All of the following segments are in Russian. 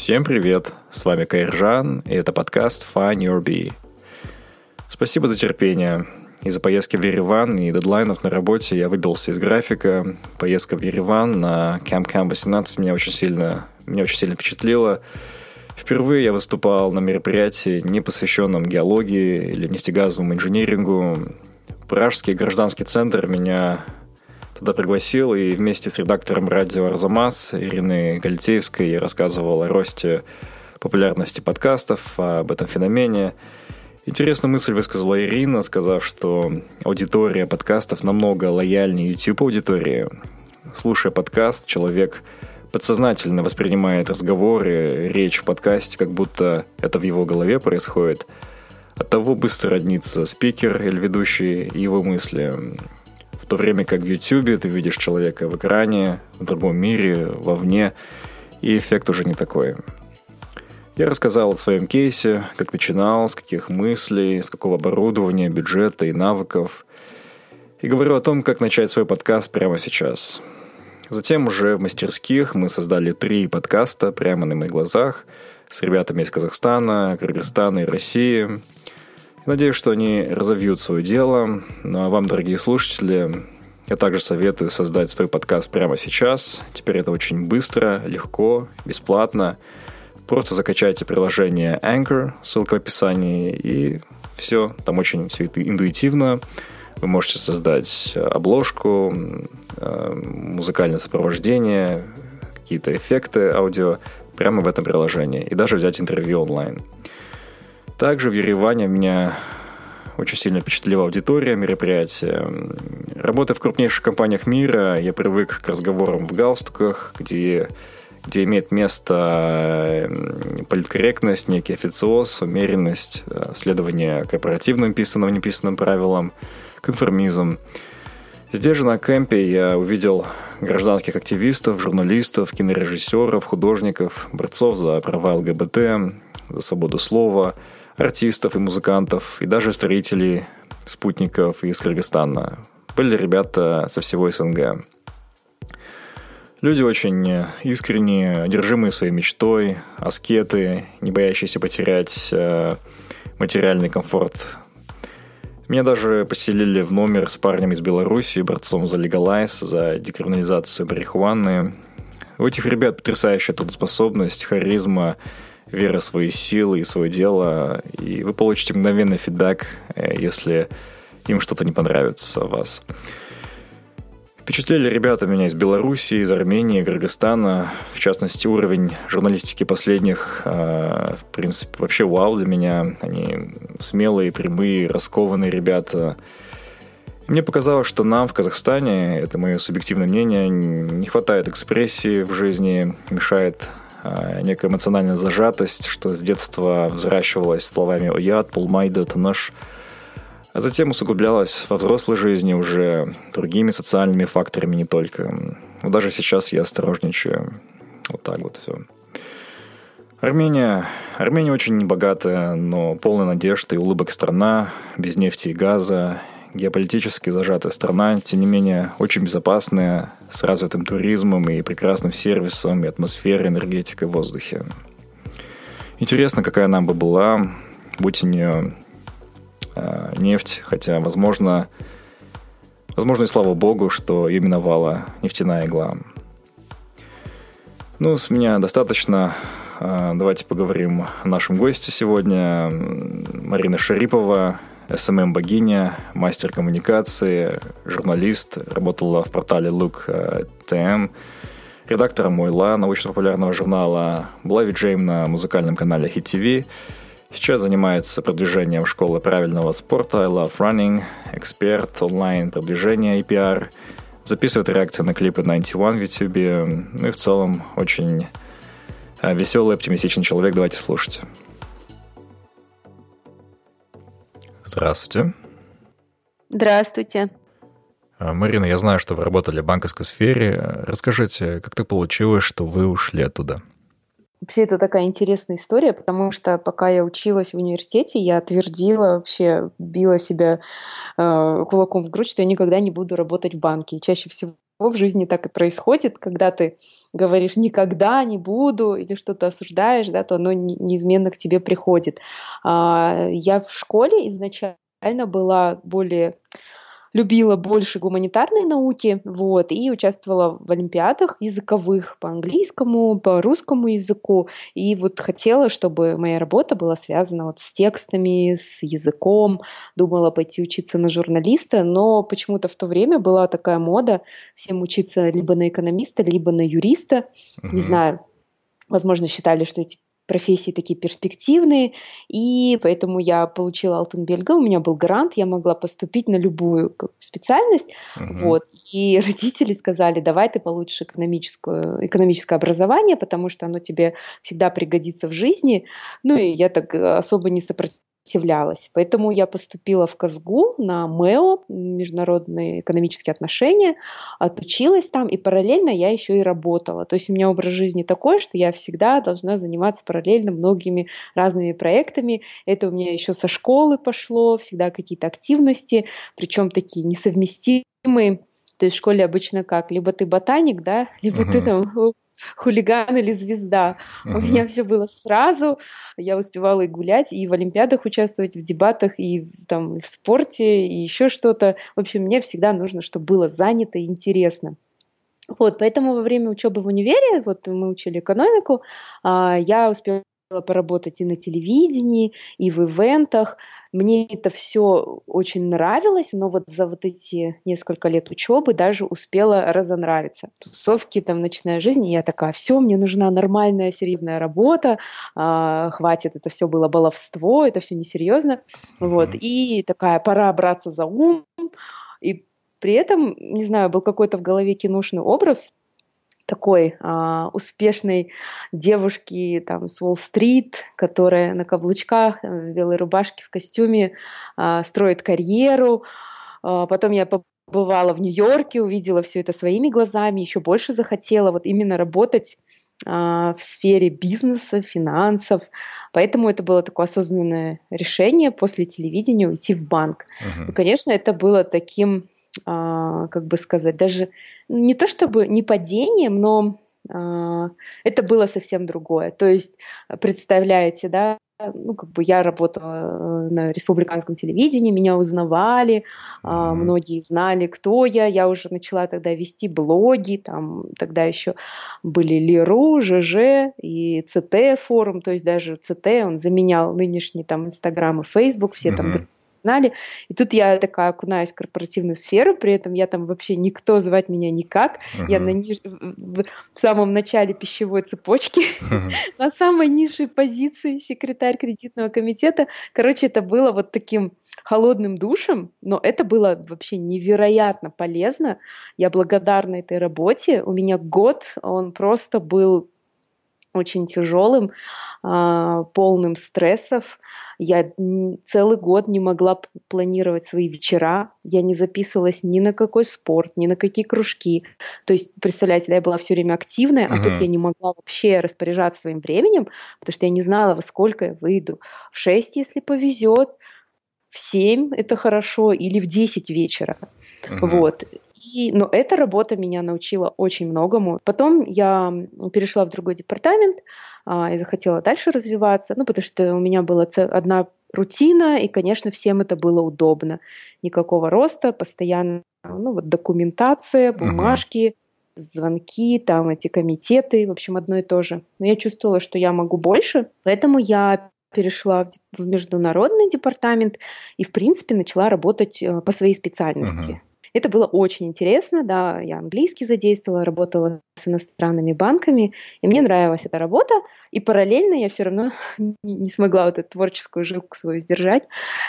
Всем привет! С вами Кайржан, и это подкаст Find Your Bee. Спасибо за терпение. Из-за поездки в Ереван и дедлайнов на работе я выбился из графика. Поездка в Ереван на Camp Camp 18 меня очень сильно, меня очень сильно впечатлила. Впервые я выступал на мероприятии, не посвященном геологии или нефтегазовому инжинирингу. Пражский гражданский центр меня туда пригласил, и вместе с редактором радио «Арзамас» Ириной Гальтеевской я рассказывал о росте популярности подкастов, об этом феномене. Интересную мысль высказала Ирина, сказав, что аудитория подкастов намного лояльнее YouTube-аудитории. Слушая подкаст, человек подсознательно воспринимает разговоры, речь в подкасте, как будто это в его голове происходит. От того быстро роднится спикер или ведущий его мысли то время как в YouTube ты видишь человека в экране, в другом мире, вовне, и эффект уже не такой. Я рассказал о своем кейсе, как начинал, с каких мыслей, с какого оборудования, бюджета и навыков. И говорю о том, как начать свой подкаст прямо сейчас. Затем уже в мастерских мы создали три подкаста прямо на моих глазах с ребятами из Казахстана, Кыргызстана и России – Надеюсь, что они разовьют свое дело. Ну а вам, дорогие слушатели, я также советую создать свой подкаст прямо сейчас. Теперь это очень быстро, легко, бесплатно. Просто закачайте приложение Anchor, ссылка в описании, и все. Там очень все это интуитивно. Вы можете создать обложку, э, музыкальное сопровождение, какие-то эффекты аудио прямо в этом приложении. И даже взять интервью онлайн. Также в Ереване меня очень сильно впечатлила аудитория мероприятия. Работая в крупнейших компаниях мира, я привык к разговорам в галстуках, где, где имеет место политкорректность, некий официоз, умеренность, э, следование корпоративным писанным, неписанным правилам, конформизм. Здесь же на кемпе я увидел гражданских активистов, журналистов, кинорежиссеров, художников, борцов за права ЛГБТ, за свободу слова – артистов и музыкантов, и даже строителей спутников из Кыргызстана. Были ребята со всего СНГ. Люди очень искренние, одержимые своей мечтой, аскеты, не боящиеся потерять э, материальный комфорт. Меня даже поселили в номер с парнем из Беларуси, борцом за легалайз, за декриминализацию марихуаны. У этих ребят потрясающая трудоспособность, харизма вера в свои силы и свое дело, и вы получите мгновенный фидбэк, э, если им что-то не понравится вас. Впечатлили ребята меня из Беларуси, из Армении, Кыргызстана. В частности, уровень журналистики последних, э, в принципе, вообще вау для меня. Они смелые, прямые, раскованные ребята. Мне показалось, что нам в Казахстане, это мое субъективное мнение, не хватает экспрессии в жизни, мешает некая эмоциональная зажатость, что с детства взращивалась словами «ояд», «пулмайда», «таныш», а затем усугублялась во взрослой жизни уже другими социальными факторами не только. Но даже сейчас я осторожничаю. Вот так вот все. Армения. Армения очень небогатая, но полная надежд и улыбок страна, без нефти и газа, геополитически зажатая страна, тем не менее очень безопасная, с развитым туризмом и прекрасным сервисом, и атмосферой, энергетикой воздухе. Интересно, какая нам бы была, будь у нее э, нефть, хотя, возможно, возможно, и слава богу, что ее миновала нефтяная игла. Ну, с меня достаточно. А, давайте поговорим о нашем госте сегодня. Марина Шарипова, СММ-богиня, мастер коммуникации, журналист, работала в портале Look TM, редактором Мойла, научно-популярного журнала, была виджеем на музыкальном канале Hit TV, Сейчас занимается продвижением школы правильного спорта I Love Running, эксперт онлайн продвижения и пиар, записывает реакции на клипы 91 в YouTube, ну и в целом очень э, веселый, оптимистичный человек. Давайте слушать. Здравствуйте. Здравствуйте. А, Марина, я знаю, что вы работали в банковской сфере. Расскажите, как так получилось, что вы ушли оттуда? Вообще это такая интересная история, потому что пока я училась в университете, я твердила вообще, била себя э, кулаком в грудь, что я никогда не буду работать в банке. И чаще всего в жизни так и происходит, когда ты говоришь никогда не буду или что-то осуждаешь, да, то оно неизменно к тебе приходит. А, я в школе изначально была более любила больше гуманитарные науки, вот, и участвовала в олимпиадах языковых по английскому, по русскому языку, и вот хотела, чтобы моя работа была связана вот с текстами, с языком, думала пойти учиться на журналиста, но почему-то в то время была такая мода всем учиться либо на экономиста, либо на юриста, uh-huh. не знаю, возможно, считали, что эти профессии такие перспективные, и поэтому я получила Алтенбельга, у меня был грант, я могла поступить на любую специальность, uh-huh. вот, и родители сказали, давай ты получишь экономическое, экономическое образование, потому что оно тебе всегда пригодится в жизни, ну и я так особо не сопротивлялась сопротивлялась. Поэтому я поступила в КАЗГУ на МЭО, международные экономические отношения, отучилась там, и параллельно я еще и работала. То есть у меня образ жизни такой, что я всегда должна заниматься параллельно многими разными проектами. Это у меня еще со школы пошло, всегда какие-то активности, причем такие несовместимые. То есть в школе обычно как? Либо ты ботаник, да, либо uh-huh. ты там хулиган или звезда. Uh-huh. У меня все было сразу. Я успевала и гулять, и в Олимпиадах участвовать, в дебатах, и там и в спорте, и еще что-то. В общем, мне всегда нужно, чтобы было занято и интересно. Вот, поэтому во время учебы в универе, вот мы учили экономику, а, я успела поработать и на телевидении, и в ивентах. Мне это все очень нравилось, но вот за вот эти несколько лет учебы даже успела разонравиться. Тусовки, там, ночная жизнь, и я такая, все, мне нужна нормальная, серьезная работа, а, хватит, это все было баловство, это все несерьезно. Mm-hmm. Вот, и такая, пора браться за ум, и при этом, не знаю, был какой-то в голове киношный образ, такой а, успешной девушки там с Уолл-стрит, которая на каблучках, в белой рубашке, в костюме а, строит карьеру. А, потом я побывала в Нью-Йорке, увидела все это своими глазами, еще больше захотела вот именно работать а, в сфере бизнеса, финансов. Поэтому это было такое осознанное решение после телевидения уйти в банк. Uh-huh. И, конечно, это было таким а, как бы сказать, даже не то чтобы не падением, но а, это было совсем другое. То есть, представляете, да, ну, как бы я работала э, на республиканском телевидении, меня узнавали, mm-hmm. многие знали, кто я. Я уже начала тогда вести блоги, там тогда еще были Леру, ЖЖ и ЦТ форум, то есть даже ЦТ, он заменял нынешний там Инстаграм и Фейсбук, все mm-hmm. там знали. И тут я такая окунаюсь в корпоративную сферу, при этом я там вообще никто звать меня никак. Uh-huh. Я на ниж... в самом начале пищевой цепочки, uh-huh. на самой низшей позиции секретарь кредитного комитета. Короче, это было вот таким холодным душем, но это было вообще невероятно полезно. Я благодарна этой работе. У меня год, он просто был очень тяжелым, а, полным стрессов. Я целый год не могла планировать свои вечера. Я не записывалась ни на какой спорт, ни на какие кружки. То есть, представляете, да, я была все время активная, uh-huh. а тут я не могла вообще распоряжаться своим временем, потому что я не знала, во сколько я выйду. В 6, если повезет, в 7 это хорошо, или в 10 вечера. Uh-huh. Вот. И, но эта работа меня научила очень многому. Потом я перешла в другой департамент а, и захотела дальше развиваться, ну, потому что у меня была одна рутина, и, конечно, всем это было удобно. Никакого роста, постоянно ну, вот документация, бумажки, звонки, там эти комитеты, в общем, одно и то же. Но я чувствовала, что я могу больше, поэтому я перешла в международный департамент и, в принципе, начала работать э, по своей специальности. Uh-huh. Это было очень интересно, да, я английский задействовала, работала с иностранными банками, и мне нравилась эта работа, и параллельно я все равно не смогла вот эту творческую жилку свою сдержать.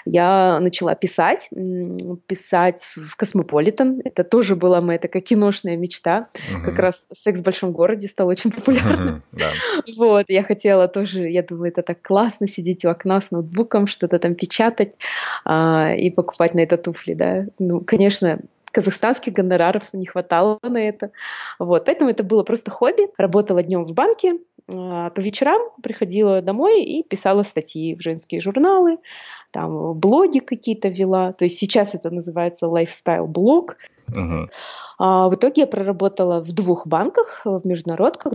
Я начала писать, писать в Космополитен, это тоже была моя такая киношная мечта, угу. как раз «Секс в большом городе» стал очень популярным. Вот, я хотела тоже, я думаю, это так классно, сидеть у окна с ноутбуком, что-то там печатать а, и покупать на это туфли, да. Ну, конечно, казахстанских гонораров не хватало на это. Вот, поэтому это было просто хобби. Работала днем в банке, по вечерам приходила домой и писала статьи в женские журналы, там блоги какие-то вела. То есть сейчас это называется лайфстайл-блог. Uh-huh. А, в итоге я проработала в двух банках, в международках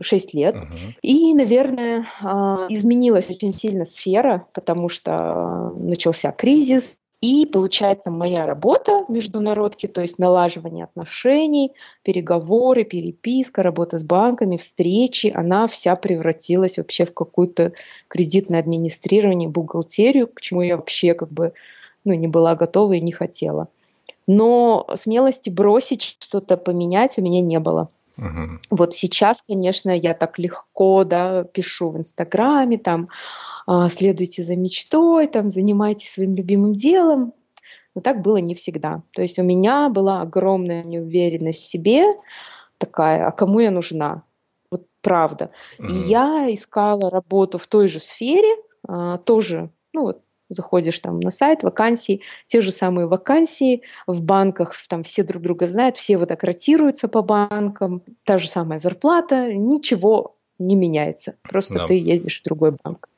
6 лет. Uh-huh. И, наверное, а, изменилась очень сильно сфера, потому что начался кризис, и получается моя работа в международке, то есть налаживание отношений, переговоры, переписка, работа с банками, встречи, она вся превратилась вообще в какое-то кредитное администрирование, бухгалтерию, к чему я вообще как бы ну, не была готова и не хотела. Но смелости бросить что-то поменять у меня не было. Uh-huh. Вот сейчас, конечно, я так легко да, пишу в Инстаграме, там, а, следуйте за мечтой, там, занимайтесь своим любимым делом. Но так было не всегда. То есть у меня была огромная неуверенность в себе, такая, а кому я нужна? Вот правда. Mm-hmm. И я искала работу в той же сфере, а, тоже, ну вот, заходишь там на сайт, вакансии, те же самые вакансии в банках, там все друг друга знают, все вот так ротируются по банкам, та же самая зарплата, ничего не меняется, просто да. ты ездишь в другой банк.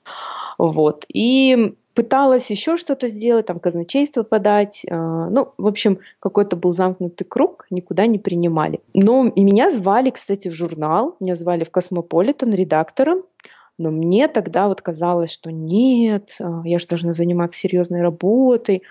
Вот. И пыталась еще что-то сделать, там казначейство подать. Э, ну, в общем, какой-то был замкнутый круг, никуда не принимали. Но и меня звали, кстати, в журнал, меня звали в Космополитен редактором. Но мне тогда вот казалось, что нет, э, я же должна заниматься серьезной работой,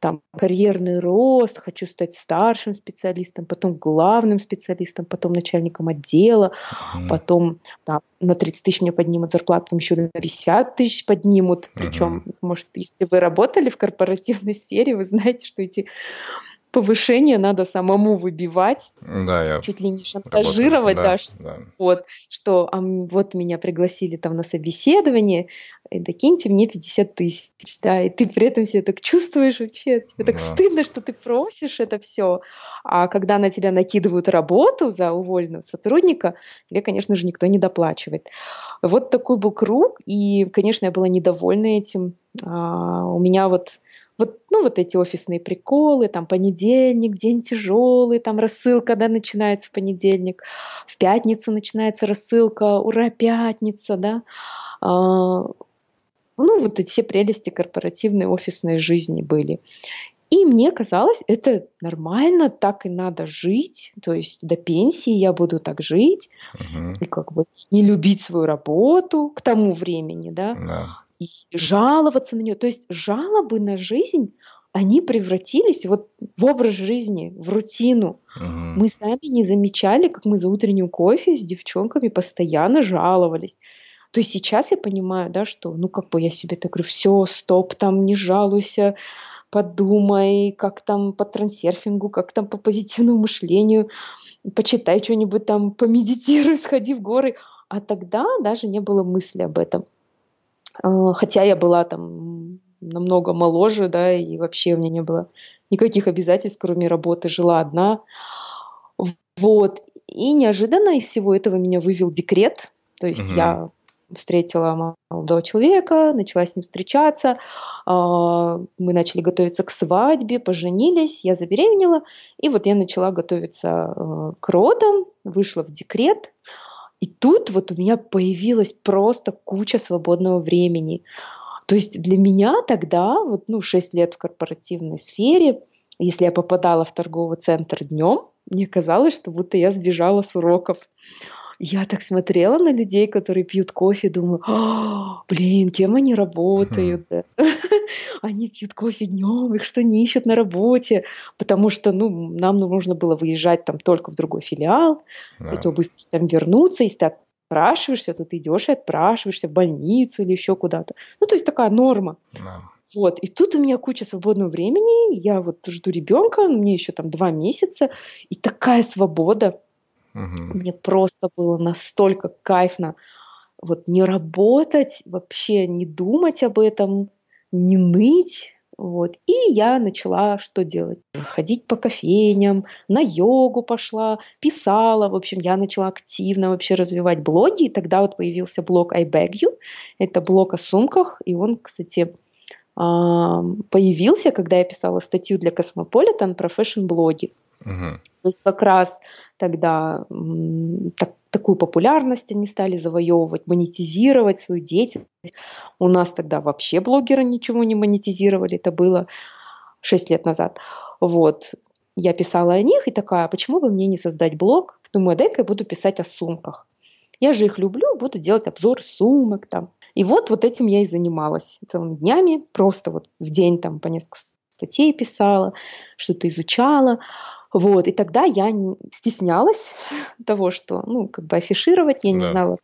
там карьерный рост, хочу стать старшим специалистом, потом главным специалистом, потом начальником отдела, mm-hmm. потом там, на 30 тысяч мне поднимут зарплату, потом еще на 50 тысяч поднимут. Mm-hmm. Причем, может, если вы работали в корпоративной сфере, вы знаете, что эти повышение надо самому выбивать, да, я чуть ли не шантажировать, да, да, что, да. Вот, что а, вот меня пригласили там на собеседование, и докиньте мне 50 тысяч, да, и ты при этом себя так чувствуешь вообще, тебе так да. стыдно, что ты просишь это все, а когда на тебя накидывают работу за уволенного сотрудника, тебе, конечно же, никто не доплачивает. Вот такой был круг, и, конечно, я была недовольна этим. А, у меня вот вот, ну, вот эти офисные приколы, там понедельник, день тяжелый, там рассылка, да, начинается в понедельник, в пятницу начинается рассылка, ура, пятница, да. А, ну, вот эти все прелести корпоративной офисной жизни были. И мне казалось, это нормально, так и надо жить. То есть до пенсии я буду так жить угу. и как бы не любить свою работу к тому времени, да. да и жаловаться на нее. То есть жалобы на жизнь, они превратились вот в образ жизни, в рутину. Угу. Мы сами не замечали, как мы за утренним кофе с девчонками постоянно жаловались. То есть сейчас я понимаю, да, что, ну, как бы я себе так говорю, все, стоп, там, не жалуйся, подумай, как там по трансерфингу, как там по позитивному мышлению, почитай что-нибудь там, помедитируй, сходи в горы. А тогда даже не было мысли об этом. А, хотя я была там намного моложе, да, и вообще у меня не было никаких обязательств, кроме работы, жила одна. Вот. И неожиданно из всего этого меня вывел декрет. То есть угу. я встретила молодого человека, начала с ним встречаться, а, мы начали готовиться к свадьбе, поженились, я забеременела, и вот я начала готовиться э, к родам, вышла в декрет, и тут вот у меня появилась просто куча свободного времени. То есть для меня тогда, вот, ну, 6 лет в корпоративной сфере, если я попадала в торговый центр днем, мне казалось, что будто я сбежала с уроков. Я так смотрела на людей, которые пьют кофе, думаю, «А, блин, кем они работают? Они пьют кофе днем, их что не ищут на работе, потому что ну, нам нужно было выезжать там только в другой филиал, да. то быстро там вернуться, если ты отпрашиваешься, то ты идешь и отпрашиваешься в больницу или еще куда-то. Ну, то есть такая норма. Да. Вот, и тут у меня куча свободного времени, я вот жду ребенка, мне еще там два месяца, и такая свобода. Угу. Мне просто было настолько кайфно вот не работать, вообще не думать об этом, не ныть. Вот. И я начала что делать? Ходить по кофейням, на йогу пошла, писала. В общем, я начала активно вообще развивать блоги. И тогда вот появился блог I Bag You. Это блог о сумках. И он, кстати, появился, когда я писала статью для Cosmopolitan про fashion-блоги. Угу. То есть как раз тогда так, такую популярность они стали завоевывать, монетизировать свою деятельность. У нас тогда вообще блогеры ничего не монетизировали, это было 6 лет назад. Вот. Я писала о них и такая, почему бы мне не создать блог? Думаю, дай-ка я буду писать о сумках. Я же их люблю, буду делать обзор сумок там. И вот, вот этим я и занималась целыми днями, просто вот в день там по несколько статей писала, что-то изучала. Вот, и тогда я стеснялась того, что, ну, как бы афишировать, я не знала,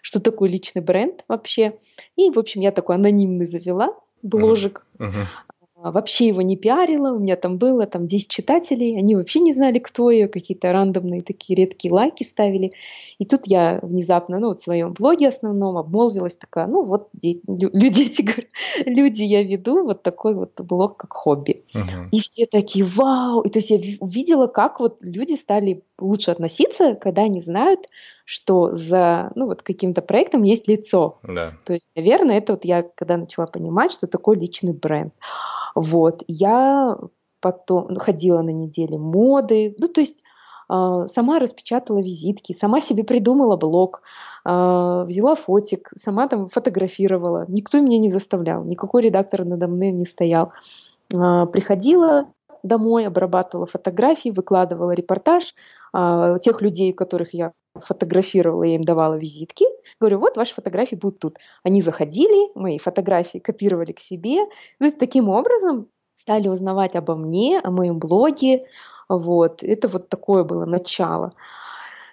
что такое личный бренд вообще. И, в общем, я такой анонимный завела бложик. Uh-huh. А, вообще его не пиарила, у меня там было там 10 читателей, они вообще не знали, кто я, какие-то рандомные такие редкие лайки ставили. И тут я внезапно, ну вот в своем блоге основном обмолвилась такая, ну вот люди, люди я веду вот такой вот блог как хобби. Uh-huh. И все такие, вау! И то есть я увидела, как вот люди стали лучше относиться, когда они знают, что за ну, вот каким-то проектом есть лицо. Да. То есть, наверное, это вот я когда начала понимать, что такое личный бренд. Вот. Я потом ходила на недели моды, ну, то есть э, сама распечатала визитки, сама себе придумала блог, э, взяла фотик, сама там фотографировала. Никто меня не заставлял, никакой редактор надо мной не стоял. Э, приходила домой, обрабатывала фотографии, выкладывала репортаж. Э, тех людей, которых я фотографировала, я им давала визитки. Говорю, вот ваши фотографии будут тут. Они заходили, мои фотографии копировали к себе. То есть таким образом стали узнавать обо мне, о моем блоге. Вот. Это вот такое было начало.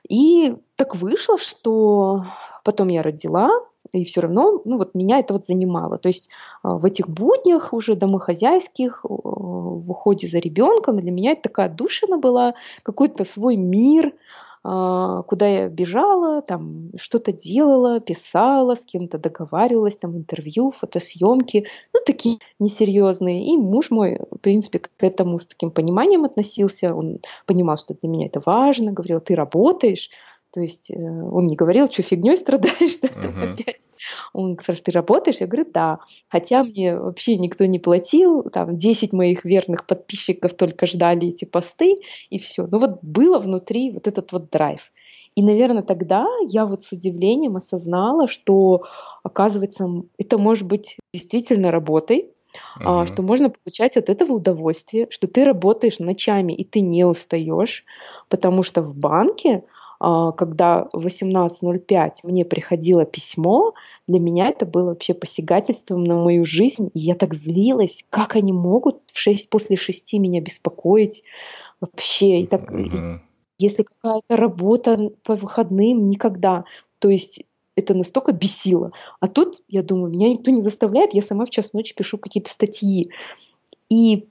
И так вышло, что потом я родила, и все равно, ну вот меня это вот занимало. То есть а, в этих буднях уже домохозяйских, в уходе за ребенком, для меня это такая душина была, какой-то свой мир, а, куда я бежала, там что-то делала, писала, с кем-то договаривалась, там интервью, фотосъемки, ну такие несерьезные. И муж мой, в принципе, к этому с таким пониманием относился, он понимал, что для меня это важно, говорил, ты работаешь, то есть э, он не говорил, что фигней страдаешь, что uh-huh. опять он говорит, ты работаешь? Я говорю, да. Хотя мне вообще никто не платил, там 10 моих верных подписчиков только ждали эти посты, и все. Но вот было внутри вот этот вот драйв. И, наверное, тогда я вот с удивлением осознала, что, оказывается, это может быть действительно работой, uh-huh. что можно получать от этого удовольствие, что ты работаешь ночами и ты не устаешь, потому что в банке когда в 18.05 мне приходило письмо, для меня это было вообще посягательством на мою жизнь, и я так злилась, как они могут в 6, после шести меня беспокоить вообще. И так, mm-hmm. Если какая-то работа по выходным, никогда. То есть это настолько бесило. А тут, я думаю, меня никто не заставляет, я сама в час ночи пишу какие-то статьи. И,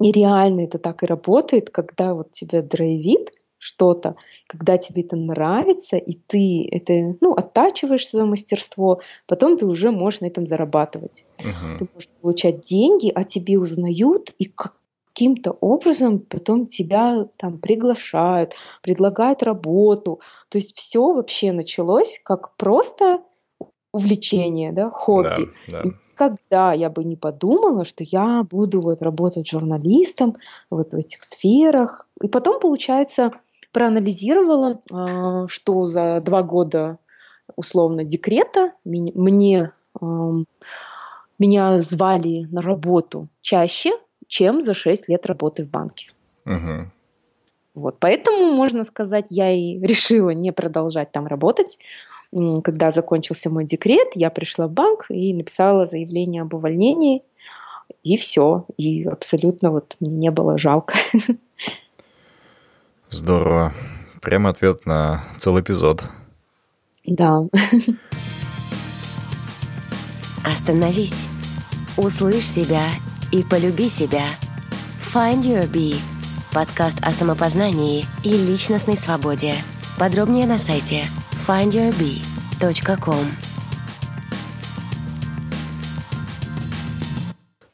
и реально это так и работает, когда вот тебя драйвит что-то, когда тебе это нравится, и ты это, ну, оттачиваешь свое мастерство, потом ты уже можешь на этом зарабатывать. Uh-huh. Ты можешь получать деньги, а тебе узнают, и каким-то образом потом тебя там приглашают, предлагают работу. То есть все вообще началось как просто увлечение, да, хобби. Да, да. Когда я бы не подумала, что я буду вот работать журналистом вот в этих сферах. И потом, получается, проанализировала, а, что за два года условно декрета мне меня звали на работу чаще, чем за шесть лет работы в банке. Угу. Вот, поэтому, можно сказать, я и решила не продолжать там работать. Когда закончился мой декрет, я пришла в банк и написала заявление об увольнении, и все. И абсолютно вот мне не было жалко. Здорово. Прямо ответ на целый эпизод. Да. Остановись. Услышь себя и полюби себя. Find Your Bee. Подкаст о самопознании и личностной свободе. Подробнее на сайте findyourbee.com.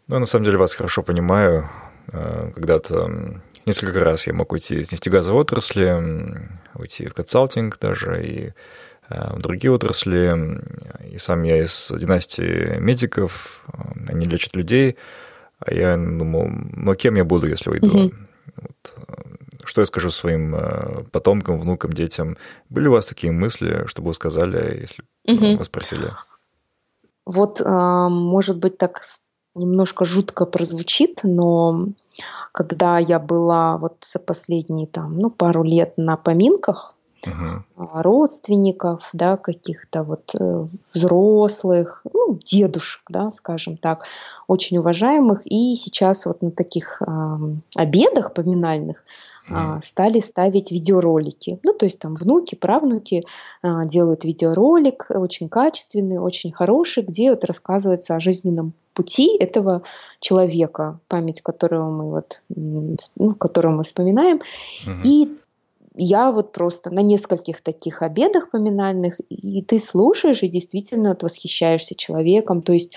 Ну, на самом деле вас хорошо понимаю. Э, когда-то несколько раз я мог уйти из нефтегазовой отрасли, уйти в консалтинг даже, и Э, в другие отрасли. И сам я из династии медиков, э, они лечат людей. А я думал, ну кем я буду, если уйду? Угу. Вот. Э, что я скажу своим потомкам, внукам, детям? Были у вас такие мысли, что бы вы сказали, если угу. вас спросили? Вот, может быть, так немножко жутко прозвучит, но когда я была вот за последние там, ну, пару лет на поминках, uh родственников, да, каких-то вот э, взрослых, ну, дедушек, да, скажем так, очень уважаемых. И сейчас вот на таких э, обедах поминальных uh стали ставить видеоролики. Ну, то есть там внуки, правнуки э, делают видеоролик, очень качественный, очень хороший, где вот рассказывается о жизненном пути этого человека, память которого мы вот, ну, которого мы вспоминаем. uh И я вот просто на нескольких таких обедах поминальных, и ты слушаешь и действительно вот восхищаешься человеком, то есть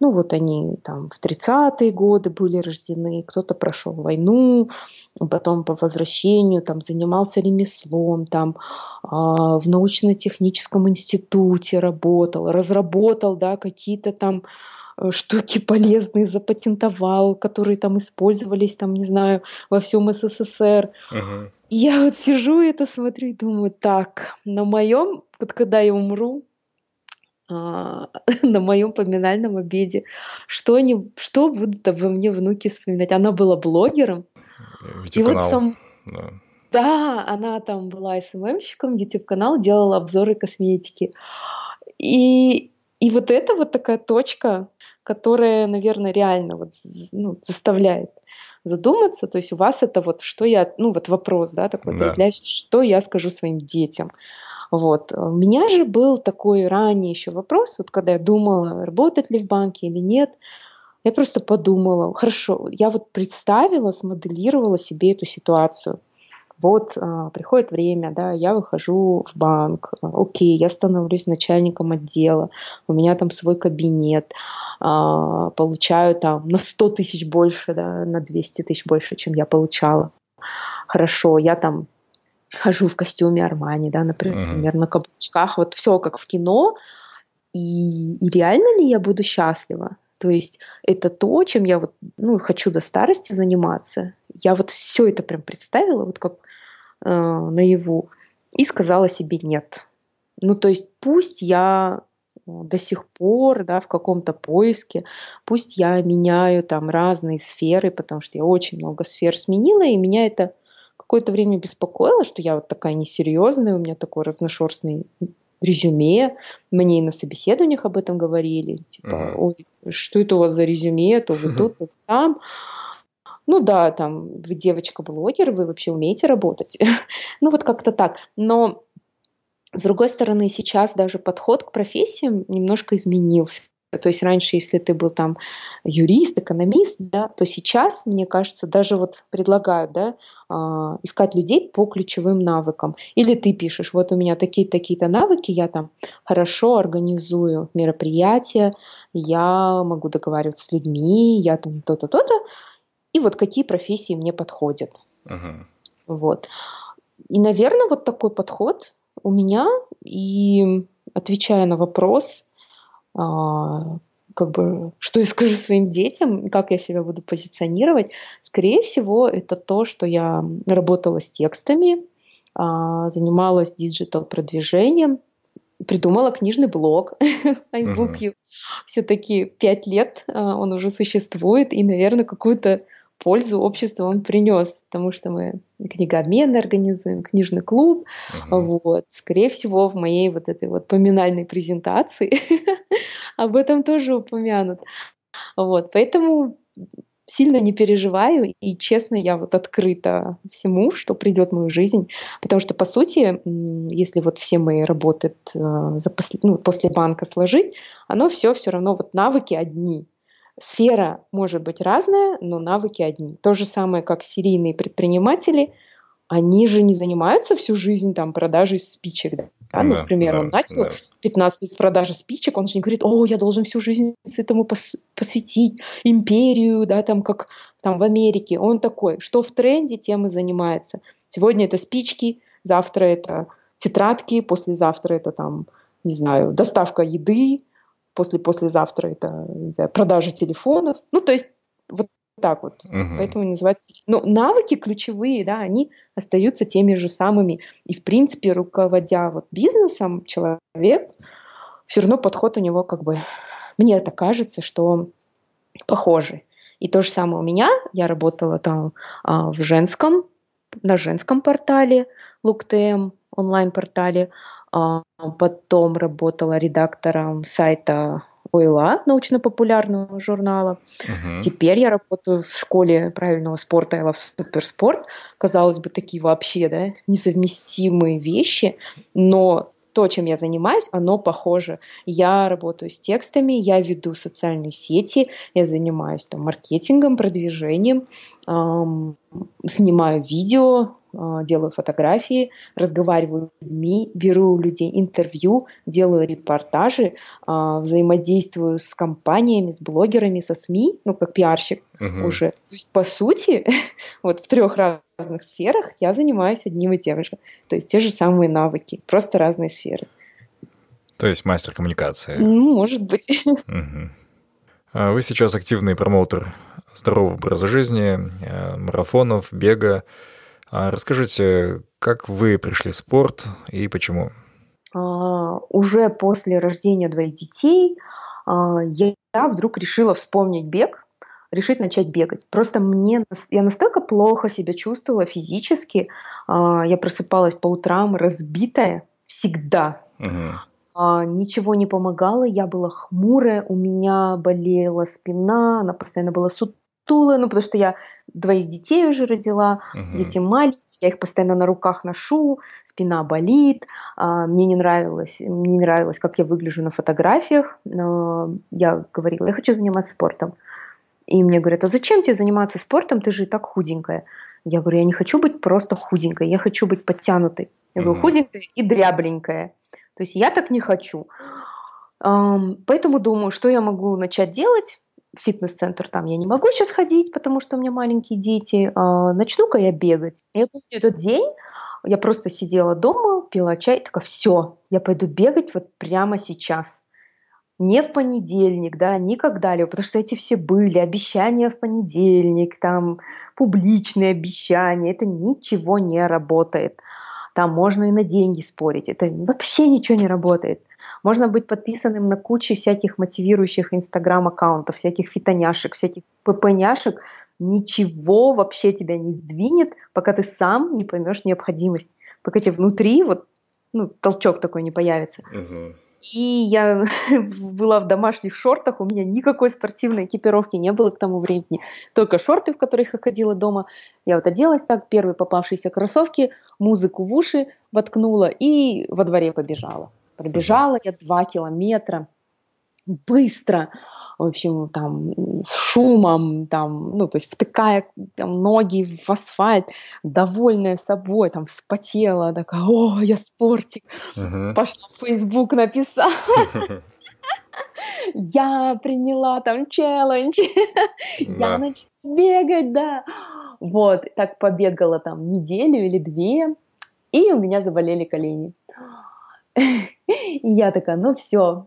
ну вот они там в 30-е годы были рождены, кто-то прошел войну, потом по возвращению там занимался ремеслом, там э, в научно-техническом институте работал, разработал, да, какие-то там Э, штуки полезные запатентовал, которые там использовались, там, не знаю, во всем СССР. Uh-huh. И я вот сижу и это смотрю и думаю, так, на моем, вот когда я умру, на моем поминальном обеде, что они, что будут обо мне внуки вспоминать? Она была блогером. И вот сам... Да. да, она там была СММщиком, YouTube-канал, делала обзоры косметики. И, и вот это вот такая точка, которая, наверное, реально вот, ну, заставляет задуматься. То есть у вас это вот, что я, ну вот вопрос, да, такой да. что я скажу своим детям. Вот. У меня же был такой ранний еще вопрос, вот когда я думала, работать ли в банке или нет, я просто подумала, хорошо, я вот представила, смоделировала себе эту ситуацию вот а, приходит время, да, я выхожу в банк, окей, я становлюсь начальником отдела, у меня там свой кабинет, а, получаю там на 100 тысяч больше, да, на 200 тысяч больше, чем я получала. Хорошо, я там хожу в костюме Армани, да, например, uh-huh. на каблучках, вот все как в кино, и, и реально ли я буду счастлива? То есть это то, чем я вот, ну, хочу до старости заниматься. Я вот все это прям представила, вот как э, наяву, и сказала себе нет. Ну, то есть пусть я э, до сих пор да, в каком-то поиске, пусть я меняю там разные сферы, потому что я очень много сфер сменила, и меня это какое-то время беспокоило, что я вот такая несерьезная, у меня такой разношерстный резюме. Мне и на собеседованиях об этом говорили. Типа, uh-huh. ой, что это у вас за резюме, то вы тут, то там. Ну да, там, вы девочка-блогер, вы вообще умеете работать. ну вот как-то так. Но с другой стороны, сейчас даже подход к профессиям немножко изменился. То есть раньше, если ты был там юрист, экономист, да, то сейчас, мне кажется, даже вот предлагают, да, э, искать людей по ключевым навыкам. Или ты пишешь, вот у меня такие-такие-то навыки, я там хорошо организую мероприятия, я могу договариваться с людьми, я там то-то, то-то, и вот какие профессии мне подходят. Uh-huh. Вот. И, наверное, вот такой подход у меня, и отвечая на вопрос, как бы, что я скажу своим детям, как я себя буду позиционировать, скорее всего, это то, что я работала с текстами, а, занималась диджитал-продвижением, придумала книжный блог iBook. Uh-huh. Все-таки пять лет а, он уже существует, и, наверное, какую-то пользу обществу он принес, потому что мы книгообмен организуем, книжный клуб. Uh-huh. Вот. Скорее всего, в моей вот этой вот поминальной презентации об этом тоже упомянут. Вот. Поэтому сильно не переживаю, и честно, я вот открыта всему, что придет в мою жизнь, потому что, по сути, если вот все мои работы э, за после, ну, после банка сложить, оно все все равно, вот навыки одни. Сфера может быть разная, но навыки одни. То же самое, как серийные предприниматели – они же не занимаются всю жизнь там продажей спичек. Да? Да, Например, да, он начал да. 15 лет с продажи спичек, он же не говорит, о, я должен всю жизнь этому пос- посвятить, империю, да, там как там в Америке. Он такой, что в тренде, тем и занимается. Сегодня это спички, завтра это тетрадки, послезавтра это там, не знаю, доставка еды, после послезавтра это не знаю, продажа телефонов. Ну, то есть вот так вот. Угу. Поэтому называется... Но навыки ключевые, да, они остаются теми же самыми. И, в принципе, руководя вот бизнесом, человек, все равно подход у него как бы... Мне это кажется, что похожий. И то же самое у меня. Я работала там а, в женском, на женском портале LookTM, онлайн-портале. А, потом работала редактором сайта ОИЛА, научно-популярного журнала. Uh-huh. Теперь я работаю в школе правильного спорта «Элла Суперспорт». Казалось бы, такие вообще да, несовместимые вещи, но то, чем я занимаюсь, оно похоже. Я работаю с текстами, я веду социальные сети, я занимаюсь там маркетингом, продвижением, эм, снимаю видео, а, делаю фотографии, разговариваю с людьми, беру у людей интервью, делаю репортажи, а, взаимодействую с компаниями, с блогерами, со СМИ, ну, как пиарщик угу. уже. То есть, по сути, вот в трех разных сферах я занимаюсь одним и тем же. То есть, те же самые навыки, просто разные сферы. То есть, мастер коммуникации. Ну, может быть. Угу. Вы сейчас активный промоутер здорового образа жизни, э, марафонов, бега. А расскажите, как вы пришли в спорт и почему? А, уже после рождения двоих детей а, я вдруг решила вспомнить бег, решить начать бегать. Просто мне я настолько плохо себя чувствовала физически, я просыпалась по утрам разбитая всегда. Угу. Ничего не помогало, я была хмурая, у меня болела спина, она постоянно была сут стула, ну, потому что я двоих детей уже родила, угу. дети маленькие, я их постоянно на руках ношу, спина болит, а, мне не нравилось, мне не нравилось, как я выгляжу на фотографиях, но я говорила, я хочу заниматься спортом. И мне говорят, а зачем тебе заниматься спортом, ты же и так худенькая. Я говорю, я не хочу быть просто худенькой, я хочу быть подтянутой. Я говорю, худенькая и дрябленькая. То есть я так не хочу. Поэтому думаю, что я могу начать делать фитнес-центр там я не могу сейчас ходить, потому что у меня маленькие дети. А, начну-ка я бегать. Я помню этот день, я просто сидела дома, пила чай, такая, все, я пойду бегать вот прямо сейчас. Не в понедельник, да, никогда ли, потому что эти все были, обещания в понедельник, там, публичные обещания, это ничего не работает. Там можно и на деньги спорить, это вообще ничего не работает. Можно быть подписанным на кучу всяких мотивирующих инстаграм-аккаунтов, всяких фитоняшек, всяких ппняшек. Ничего вообще тебя не сдвинет, пока ты сам не поймешь необходимость. Пока тебе внутри вот ну, толчок такой не появится. И я была в домашних шортах, у меня никакой спортивной экипировки не было к тому времени. Только шорты, в которых я ходила дома. Я вот оделась так, первые попавшиеся кроссовки, музыку в уши воткнула и во дворе побежала. Пробежала я два километра. Быстро, в общем, там, с шумом, там, ну, то есть втыкая там, ноги в асфальт, довольная собой, там, вспотела, такая, о, я спортик, uh-huh. пошла в Facebook написала, я приняла там челлендж, я начала бегать, да, вот, так побегала там неделю или две, и у меня заболели колени. И я такая, ну все,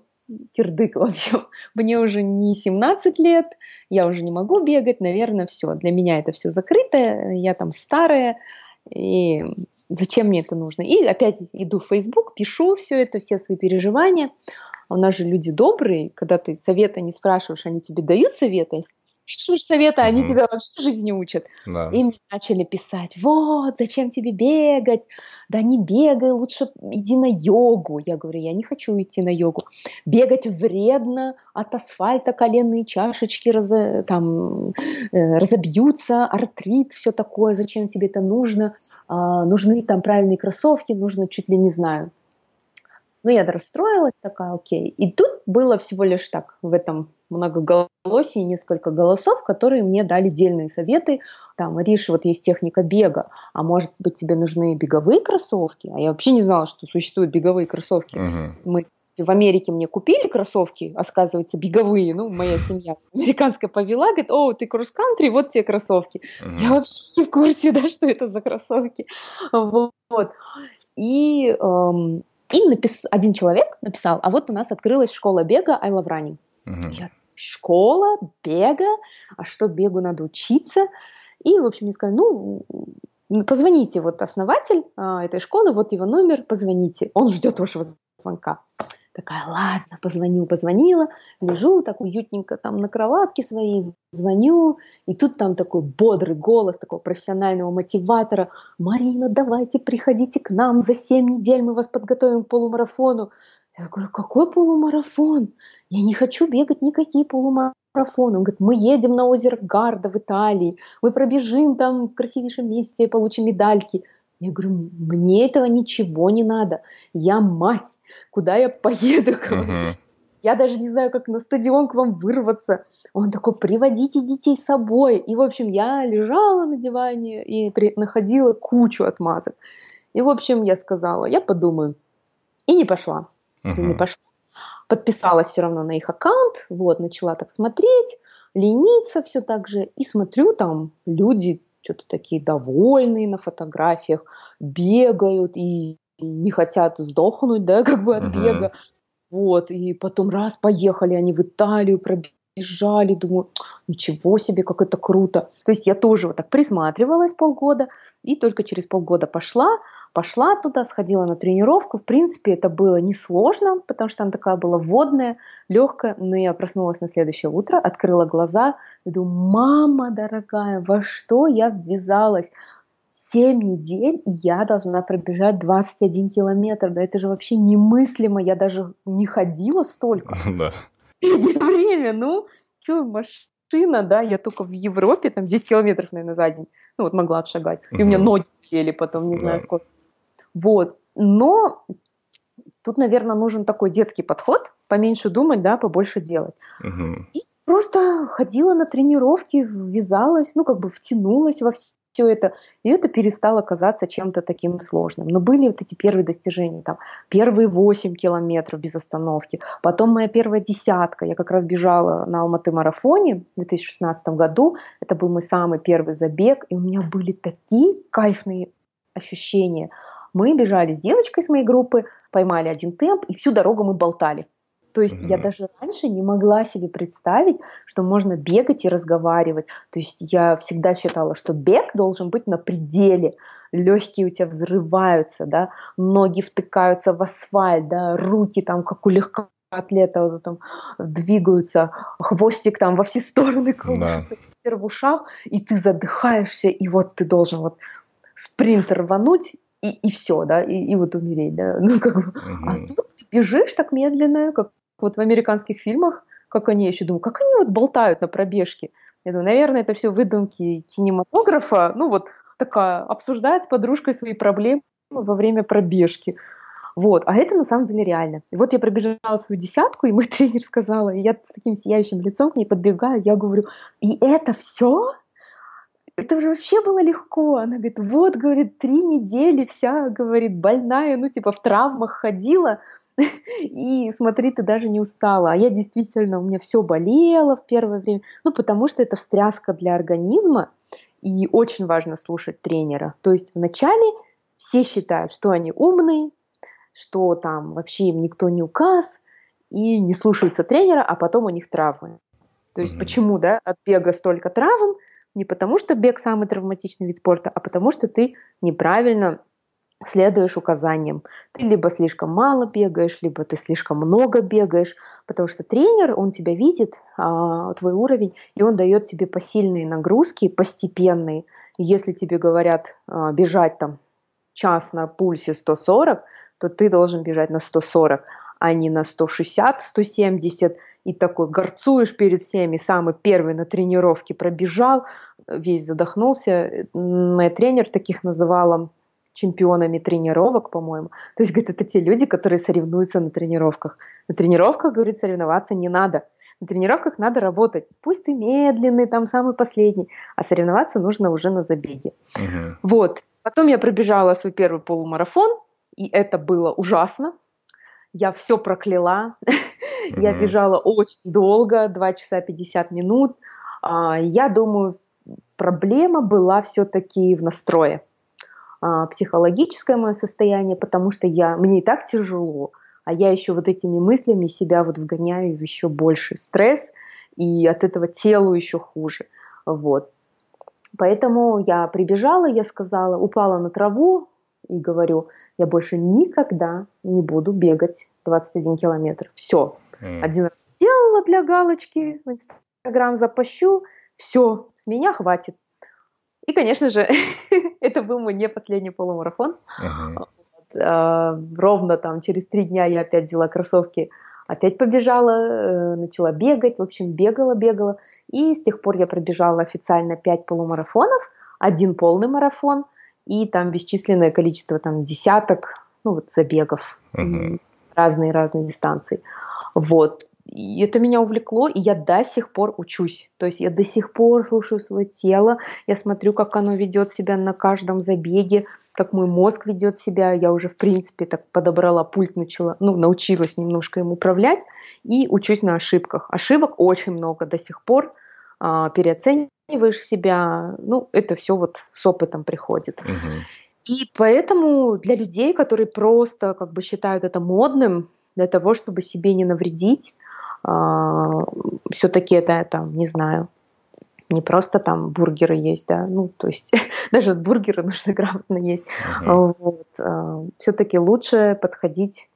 кирдык, в общем, мне уже не 17 лет, я уже не могу бегать, наверное, все, для меня это все закрытое, я там старая, и зачем мне это нужно? И опять иду в Facebook, пишу все это, все свои переживания, у нас же люди добрые, когда ты совета не спрашиваешь, они тебе дают советы, если спрашиваешь совета, они тебя вообще жизни учат. Да. И мне начали писать, вот, зачем тебе бегать? Да не бегай, лучше иди на йогу. Я говорю, я не хочу идти на йогу. Бегать вредно, от асфальта коленные чашечки раз, там, э, разобьются, артрит, все такое, зачем тебе это нужно? А, нужны там правильные кроссовки, нужно чуть ли не знаю. Ну, я расстроилась такая, окей. И тут было всего лишь так, в этом многоголосии несколько голосов, которые мне дали дельные советы. Там, Мариш, вот есть техника бега, а может быть тебе нужны беговые кроссовки? А я вообще не знала, что существуют беговые кроссовки. Uh-huh. Мы в Америке мне купили кроссовки, оказывается, беговые, ну, моя семья американская повела, говорит, о, ты кросс-кантри, вот те кроссовки. Uh-huh. Я вообще не в курсе, да, что это за кроссовки. Вот. И, эм, и напис... один человек написал, а вот у нас открылась школа бега I Love Running. Uh-huh. Я, школа бега, а что бегу надо учиться? И, в общем, мне сказали, ну, позвоните, вот основатель а, этой школы, вот его номер, позвоните, он ждет вашего звонка. Такая, ладно, позвоню, позвонила, лежу так уютненько там на кроватке своей, звоню, и тут там такой бодрый голос такого профессионального мотиватора. Марина, давайте приходите к нам, за 7 недель мы вас подготовим к полумарафону. Я говорю, какой полумарафон? Я не хочу бегать никакие полумарафоны. Он говорит, мы едем на озеро Гарда в Италии, мы пробежим там в красивейшем месте получим медальки. Я говорю, мне этого ничего не надо. Я мать, куда я поеду? Uh-huh. Я даже не знаю, как на стадион к вам вырваться. Он такой, приводите детей с собой. И, в общем, я лежала на диване и при... находила кучу отмазок. И, в общем, я сказала, я подумаю. И не пошла. Uh-huh. И не пошла. Подписалась все равно на их аккаунт. Вот, начала так смотреть, лениться все так же. И смотрю, там люди что-то такие довольные на фотографиях, бегают и не хотят сдохнуть, да, как бы от uh-huh. бега. Вот, и потом раз поехали они в Италию, пробежали, думаю, ничего себе, как это круто. То есть я тоже вот так присматривалась полгода, и только через полгода пошла, Пошла туда, сходила на тренировку. В принципе, это было несложно, потому что она такая была водная, легкая. Но я проснулась на следующее утро, открыла глаза и думаю, мама дорогая, во что я ввязалась? Семь недель, и я должна пробежать 21 километр. Да это же вообще немыслимо. Я даже не ходила столько. Да. В среднее время. Ну, что, машина, да, я только в Европе, там 10 километров, наверное, за день. Ну, вот могла отшагать. И у меня ноги ели потом, не знаю сколько. Вот. Но тут, наверное, нужен такой детский подход, поменьше думать, да, побольше делать. Угу. И просто ходила на тренировки, ввязалась, ну, как бы втянулась во все это, и это перестало казаться чем-то таким сложным. Но были вот эти первые достижения, там, первые 8 километров без остановки, потом моя первая десятка, я как раз бежала на Алматы-марафоне в 2016 году, это был мой самый первый забег, и у меня были такие кайфные ощущения. Мы бежали с девочкой с моей группы, поймали один темп, и всю дорогу мы болтали. То есть mm-hmm. я даже раньше не могла себе представить, что можно бегать и разговаривать. То есть я всегда считала, что бег должен быть на пределе. Легкие у тебя взрываются, да, ноги втыкаются в асфальт, да, руки там, как у легкоатлета, вот, там, двигаются, хвостик там во все стороны кружится, да. в ушах, и ты задыхаешься, и вот ты должен вот спринт рвануть, и, и все, да, и, и вот умереть, да. Ну, как бы. Угу. А тут бежишь так медленно, как вот в американских фильмах, как они, еще думаю, как они вот болтают на пробежке. Я думаю, наверное, это все выдумки кинематографа, ну вот такая, обсуждает с подружкой свои проблемы во время пробежки. Вот, а это на самом деле реально. И вот я пробежала свою десятку, и мой тренер сказала, и я с таким сияющим лицом к ней подбегаю, я говорю, и это все? Это уже вообще было легко. Она говорит, вот, говорит, три недели вся, говорит, больная, ну, типа в травмах ходила, и смотри, ты даже не устала. А я действительно, у меня все болело в первое время, ну, потому что это встряска для организма, и очень важно слушать тренера. То есть вначале все считают, что они умные, что там вообще им никто не указ, и не слушаются тренера, а потом у них травмы. То есть mm-hmm. почему, да, от бега столько травм, не потому, что бег самый травматичный вид спорта, а потому, что ты неправильно следуешь указаниям. Ты либо слишком мало бегаешь, либо ты слишком много бегаешь, потому что тренер, он тебя видит, а, твой уровень, и он дает тебе посильные нагрузки, постепенные. Если тебе говорят а, бежать там час на пульсе 140, то ты должен бежать на 140, а не на 160, 170, и такой горцуешь перед всеми, самый первый на тренировке пробежал, весь задохнулся. Моя тренер таких называла чемпионами тренировок, по-моему. То есть, говорит, это те люди, которые соревнуются на тренировках. На тренировках, говорит, соревноваться не надо. На тренировках надо работать. Пусть ты медленный, там самый последний, а соревноваться нужно уже на забеге. Uh-huh. Вот. Потом я пробежала свой первый полумарафон, и это было ужасно. Я все прокляла. Uh-huh. я бежала очень долго, 2 часа 50 минут. А, я думаю, проблема была все-таки в настрое. А, психологическое мое состояние, потому что я, мне и так тяжело, а я еще вот этими мыслями себя вот вгоняю в еще больше стресс, и от этого телу еще хуже. Вот. Поэтому я прибежала, я сказала, упала на траву и говорю, я больше никогда не буду бегать 21 километр. Все. Mm. Один раз сделала для галочки, в Инстаграм запущу, все, с меня хватит. И, конечно же, это был мой не последний полумарафон. Uh-huh. Вот, а, ровно там через три дня я опять взяла кроссовки, опять побежала, э, начала бегать, в общем, бегала, бегала. И с тех пор я пробежала официально пять полумарафонов, один полный марафон и там бесчисленное количество там десяток, ну вот забегов, uh-huh. разные-разные дистанции. Вот. И это меня увлекло, и я до сих пор учусь. То есть я до сих пор слушаю свое тело, я смотрю, как оно ведет себя на каждом забеге, как мой мозг ведет себя. Я уже, в принципе, так подобрала пульт, начала, ну, научилась немножко им управлять и учусь на ошибках. Ошибок очень много до сих пор. А, переоцениваешь себя, ну, это все вот с опытом приходит. Угу. И поэтому для людей, которые просто как бы считают это модным, для того, чтобы себе не навредить, а, все-таки это там, не знаю, не просто там бургеры есть, да, ну, то есть даже бургеры нужно грамотно есть. Uh-huh. Вот. А, все-таки лучше подходить,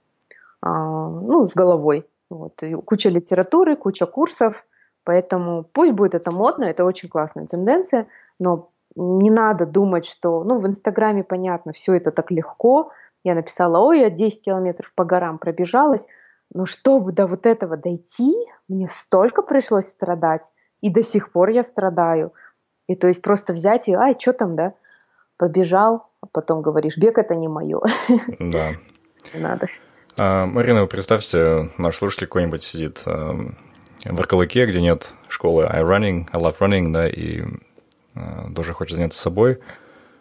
а, ну, с головой. Вот. куча литературы, куча курсов, поэтому пусть будет это модно, это очень классная тенденция, но не надо думать, что, ну, в Инстаграме понятно, все это так легко. Я написала, ой, я 10 километров по горам пробежалась, но чтобы до вот этого дойти, мне столько пришлось страдать, и до сих пор я страдаю. И то есть просто взять и, ай, что там, да, побежал, а потом говоришь, бег это не мое. Да. Надо. А, Марина, вы представьте, наш слушатель какой-нибудь сидит а, в Аркалыке, где нет школы iRunning, I love running, да, и а, тоже хочет заняться собой.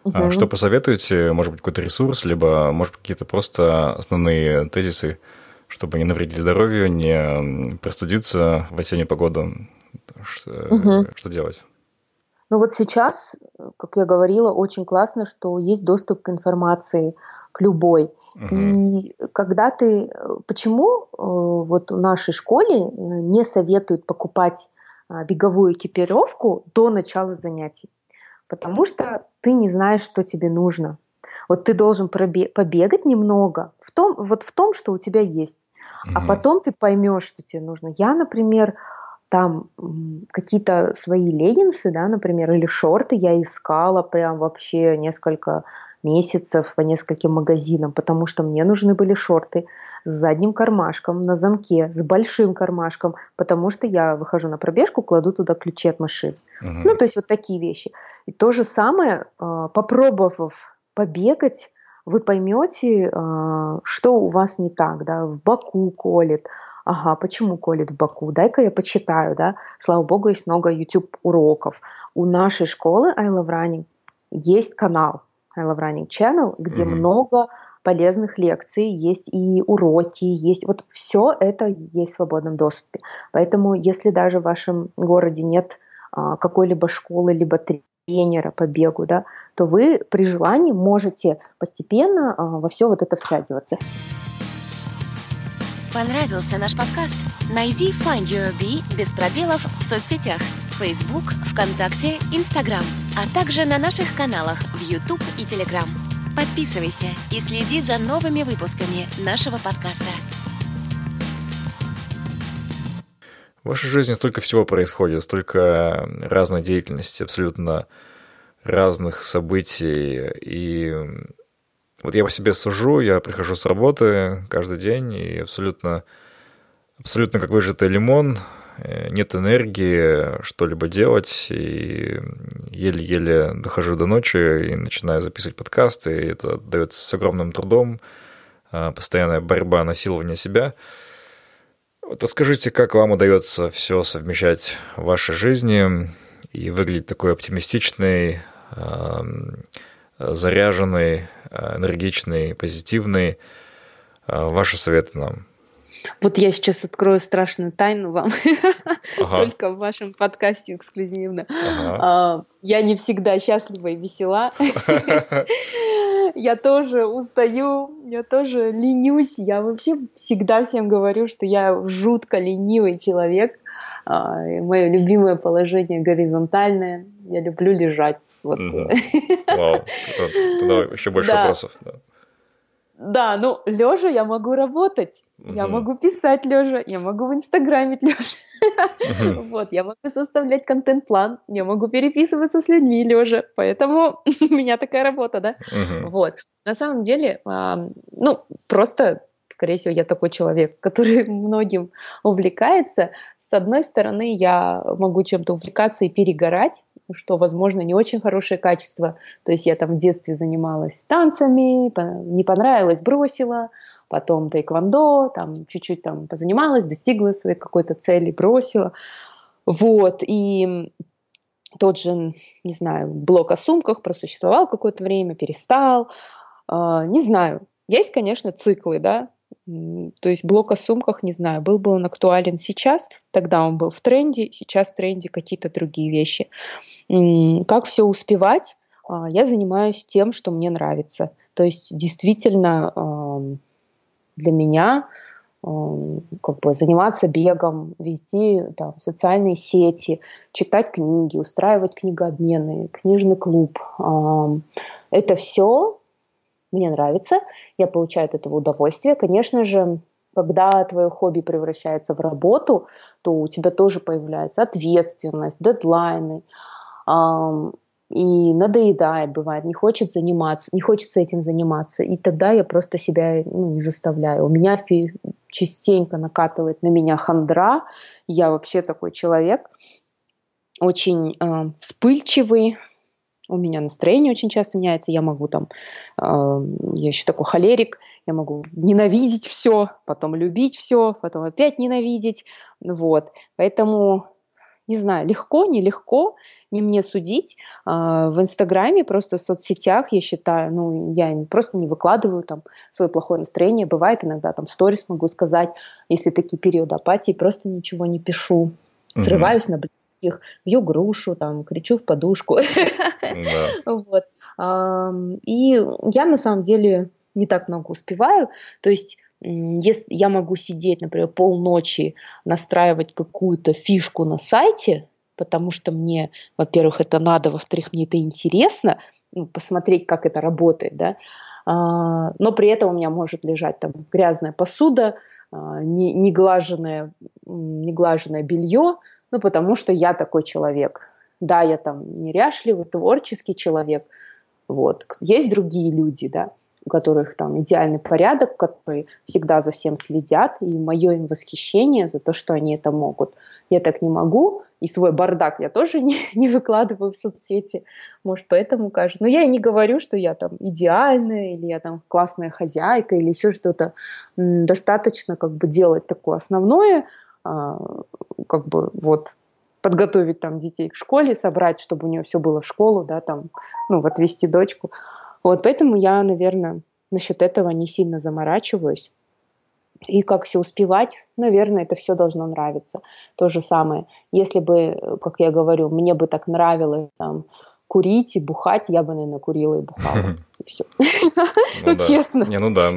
Угу. Что посоветуете? Может быть, какой-то ресурс, либо, может, какие-то просто основные тезисы, чтобы не навредить здоровью, не простудиться в осеннюю погоду. Что, угу. что делать? Ну вот сейчас, как я говорила, очень классно, что есть доступ к информации, к любой. Угу. И когда ты... Почему э, вот в нашей школе э, не советуют покупать а, беговую экипировку до начала занятий? Потому что ты не знаешь, что тебе нужно. Вот ты должен побегать немного в том, вот в том, что у тебя есть. А потом ты поймешь, что тебе нужно. Я, например, там какие-то свои леггинсы, да, например, или шорты я искала прям вообще несколько месяцев по нескольким магазинам, потому что мне нужны были шорты с задним кармашком на замке, с большим кармашком, потому что я выхожу на пробежку, кладу туда ключи от машины. Uh-huh. Ну, то есть вот такие вещи. И то же самое, а, попробовав побегать, вы поймете, а, что у вас не так, да, в боку колет, ага, почему колет в боку, дай-ка я почитаю, да, слава богу, есть много YouTube уроков. У нашей школы I Love Running есть канал I Love Running Channel, где mm-hmm. много полезных лекций, есть и уроки, есть вот все это есть в свободном доступе. Поэтому, если даже в вашем городе нет а, какой-либо школы, либо тренера по бегу, да, то вы при желании можете постепенно а, во все вот это втягиваться. Понравился наш подкаст? Найди Find Your Bee без пробелов в соцсетях Facebook, ВКонтакте, Instagram, а также на наших каналах в YouTube и Telegram. Подписывайся и следи за новыми выпусками нашего подкаста. В вашей жизни столько всего происходит, столько разной деятельности, абсолютно разных событий. И вот я по себе сужу, я прихожу с работы каждый день и абсолютно, абсолютно как выжатый лимон, э, нет энергии что-либо делать, и еле-еле дохожу до ночи и начинаю записывать подкасты, и это дается с огромным трудом, а, постоянная борьба, насилование себя – вот расскажите, как вам удается все совмещать в вашей жизни и выглядеть такой оптимистичной, заряженной, энергичной, позитивной. А, ваши советы нам. Вот я сейчас открою страшную тайну вам, ага. только в вашем подкасте эксклюзивно. Ага. А, я не всегда счастлива и весела. Я тоже устаю, я тоже ленюсь. Я вообще всегда всем говорю, что я жутко ленивый человек. А, Мое любимое положение горизонтальное. Я люблю лежать. Вот. Вау, тогда еще больше вопросов. Да, ну, лежа я могу работать, угу. я могу писать лежа, я могу в Инстаграме лежа. Угу. Вот, я могу составлять контент-план, я могу переписываться с людьми лежа, поэтому у меня такая работа, да. Угу. Вот. На самом деле, ну, просто, скорее всего, я такой человек, который многим увлекается. С одной стороны, я могу чем-то увлекаться и перегорать, что, возможно, не очень хорошее качество. То есть я там в детстве занималась танцами, не понравилось, бросила, потом тайквондо, там чуть-чуть там позанималась, достигла своей какой-то цели, бросила. Вот, и тот же, не знаю, блок о сумках просуществовал какое-то время, перестал, э, не знаю. Есть, конечно, циклы, да, то есть блок о сумках, не знаю, был бы он актуален сейчас, тогда он был в тренде, сейчас в тренде какие-то другие вещи. Как все успевать? А, я занимаюсь тем, что мне нравится. То есть действительно для меня как бы заниматься бегом, вести там, социальные сети, читать книги, устраивать книгообмены, книжный клуб. Это все мне нравится, я получаю от этого удовольствие. Конечно же, когда твое хобби превращается в работу, то у тебя тоже появляется ответственность, дедлайны, эм, и надоедает, бывает, не хочет заниматься, не хочется этим заниматься, и тогда я просто себя ну, не заставляю. У меня частенько накатывает на меня хандра, я вообще такой человек, очень э, вспыльчивый, у меня настроение очень часто меняется, я могу там, э, я еще такой холерик, я могу ненавидеть все, потом любить все, потом опять ненавидеть, вот, поэтому не знаю, легко, нелегко, не мне судить. А, в Инстаграме, просто в соцсетях, я считаю, ну, я просто не выкладываю там свое плохое настроение. Бывает иногда там сторис могу сказать, если такие периоды апатии, просто ничего не пишу. Срываюсь на близких, бью грушу, там, кричу в подушку. Вот. И я на самом деле не так много успеваю. То есть если я могу сидеть, например, полночи, настраивать какую-то фишку на сайте, потому что мне, во-первых, это надо, во-вторых, мне это интересно, ну, посмотреть, как это работает, да, а, но при этом у меня может лежать там грязная посуда, а, неглаженное, неглаженное белье, ну, потому что я такой человек. Да, я там неряшливый, творческий человек, вот. Есть другие люди, да, у которых там идеальный порядок, которые всегда за всем следят, и мое им восхищение за то, что они это могут. Я так не могу, и свой бардак я тоже не, не выкладываю в соцсети, может, поэтому кажется. Но я и не говорю, что я там идеальная, или я там классная хозяйка, или еще что-то. Достаточно как бы делать такое основное, как бы вот подготовить там детей к школе, собрать, чтобы у нее все было в школу, да, там, ну, отвезти дочку. Вот поэтому я, наверное, насчет этого не сильно заморачиваюсь. И как все успевать, наверное, это все должно нравиться. То же самое. Если бы, как я говорю, мне бы так нравилось там, курить и бухать, я бы, наверное, курила и бухала. И все. Ну, честно. Не, ну да,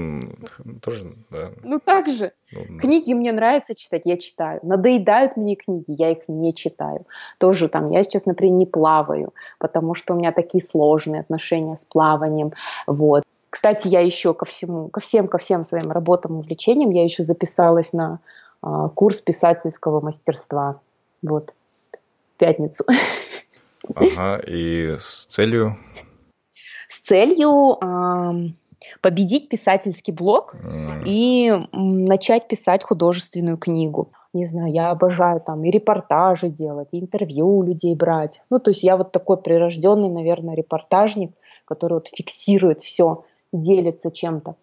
тоже, да. Ну так же. Ну, книги мне нравится читать, я читаю. Надоедают мне книги, я их не читаю. Тоже там, я сейчас, например, не плаваю, потому что у меня такие сложные отношения с плаванием. Вот. Кстати, я еще ко всему, ко всем, ко всем своим работам, увлечениям, я еще записалась на а, курс писательского мастерства. Вот. В пятницу. Ага, и с целью? С целью победить писательский блог mm. и начать писать художественную книгу. Не знаю, я обожаю там и репортажи делать, и интервью у людей брать. Ну, то есть я вот такой прирожденный, наверное, репортажник, который вот фиксирует все, делится чем-то.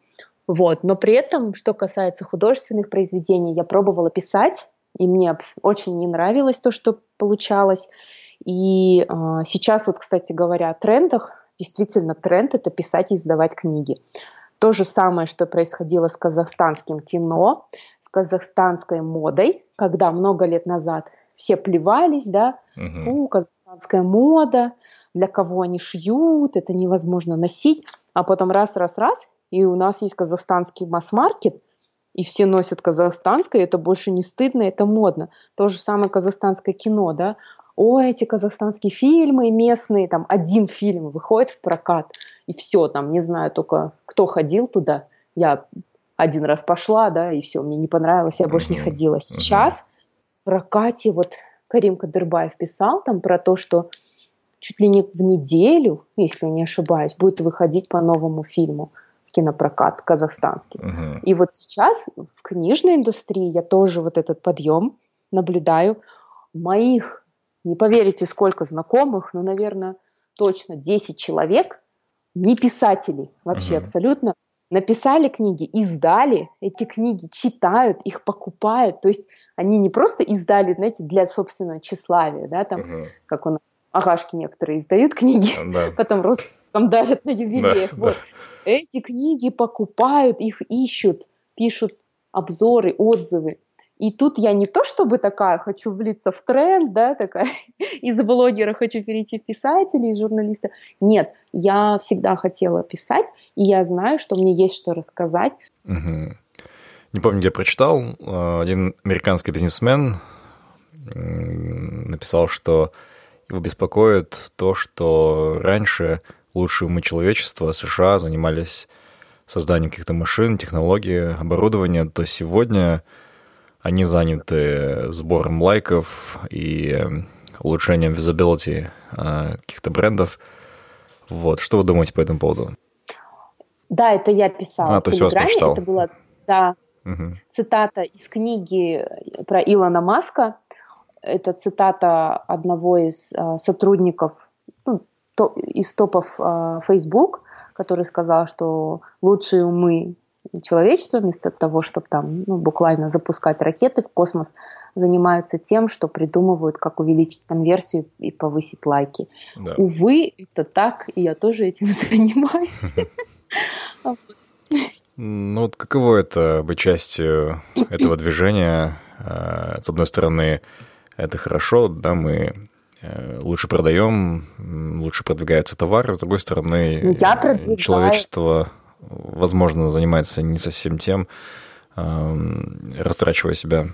Вот. Но при этом, что касается художественных произведений, я пробовала писать, и мне очень не нравилось то, что получалось. И э, сейчас вот, кстати говоря, о трендах, действительно тренд – это писать и издавать книги. То же самое, что происходило с казахстанским кино, с казахстанской модой, когда много лет назад все плевались, да, угу. фу, казахстанская мода, для кого они шьют, это невозможно носить, а потом раз-раз-раз, и у нас есть казахстанский масс-маркет, и все носят казахстанское, это больше не стыдно, это модно. То же самое казахстанское кино, да, ой, эти казахстанские фильмы местные, там один фильм выходит в прокат, и все, там, не знаю только, кто ходил туда, я один раз пошла, да, и все, мне не понравилось, я больше не ходила. Сейчас в прокате вот Карим Кадырбаев писал там про то, что чуть ли не в неделю, если я не ошибаюсь, будет выходить по новому фильму кинопрокат казахстанский. Uh-huh. И вот сейчас в книжной индустрии я тоже вот этот подъем наблюдаю. Моих не поверите, сколько знакомых, ну, наверное, точно 10 человек, не писатели вообще uh-huh. абсолютно, написали книги, издали, эти книги читают, их покупают, то есть они не просто издали, знаете, для собственного тщеславия, да, там, uh-huh. как у нас агашки некоторые издают книги, uh-huh. потом родственникам дарят на юбилеях, uh-huh. вот. Эти книги покупают, их ищут, пишут обзоры, отзывы, и тут я не то чтобы такая хочу влиться в тренд, да, такая из блогера хочу перейти в писателя, из журналиста. Нет, я всегда хотела писать, и я знаю, что мне есть что рассказать. Угу. Не помню, где я прочитал, э, один американский бизнесмен написал, что его беспокоит то, что раньше лучшие умы человечества США занимались созданием каких-то машин, технологий, оборудования, то сегодня они заняты сбором лайков и улучшением визабилити э, каких-то брендов. Вот, что вы думаете по этому поводу? Да, это я писала. А, то есть вас прочитал. Это была, да, угу. цитата из книги про Илона Маска. Это цитата одного из э, сотрудников ну, то, из топов э, Facebook, который сказал, что лучшие умы человечество вместо того, чтобы там ну, буквально запускать ракеты в космос, занимаются тем, что придумывают, как увеличить конверсию и повысить лайки. Да. Увы, это так, и я тоже этим занимаюсь. Ну вот каково это быть частью этого движения? А, с одной стороны, это хорошо, да, мы э, лучше продаем, лучше продвигается товар, с другой стороны, ну, я человечество возможно, занимается не совсем тем, растрачивая себя?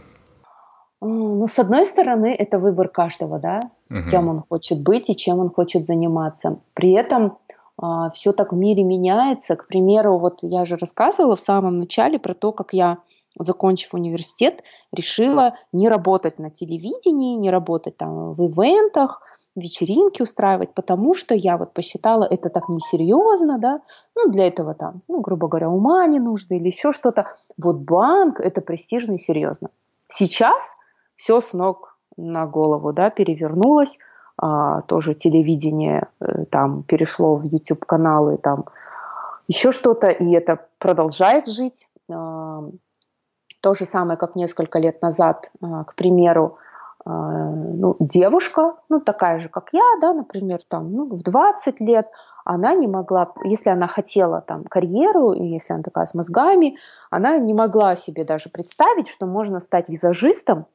Ну, с одной стороны, это выбор каждого, да, угу. кем он хочет быть и чем он хочет заниматься. При этом а, все так в мире меняется. К примеру, вот я же рассказывала в самом начале про то, как я, закончив университет, решила не работать на телевидении, не работать там в ивентах, вечеринки устраивать, потому что я вот посчитала это так несерьезно, да, ну для этого там, ну грубо говоря, ума не нужно или еще что-то. Вот банк это престижно и серьезно. Сейчас все с ног на голову, да, перевернулось, а, тоже телевидение э, там перешло в YouTube каналы, там еще что-то, и это продолжает жить. А, то же самое, как несколько лет назад, а, к примеру, ну, девушка, ну, такая же, как я, да, например, там, ну, в 20 лет, она не могла, если она хотела там карьеру, и если она такая с мозгами, она не могла себе даже представить, что можно стать визажистом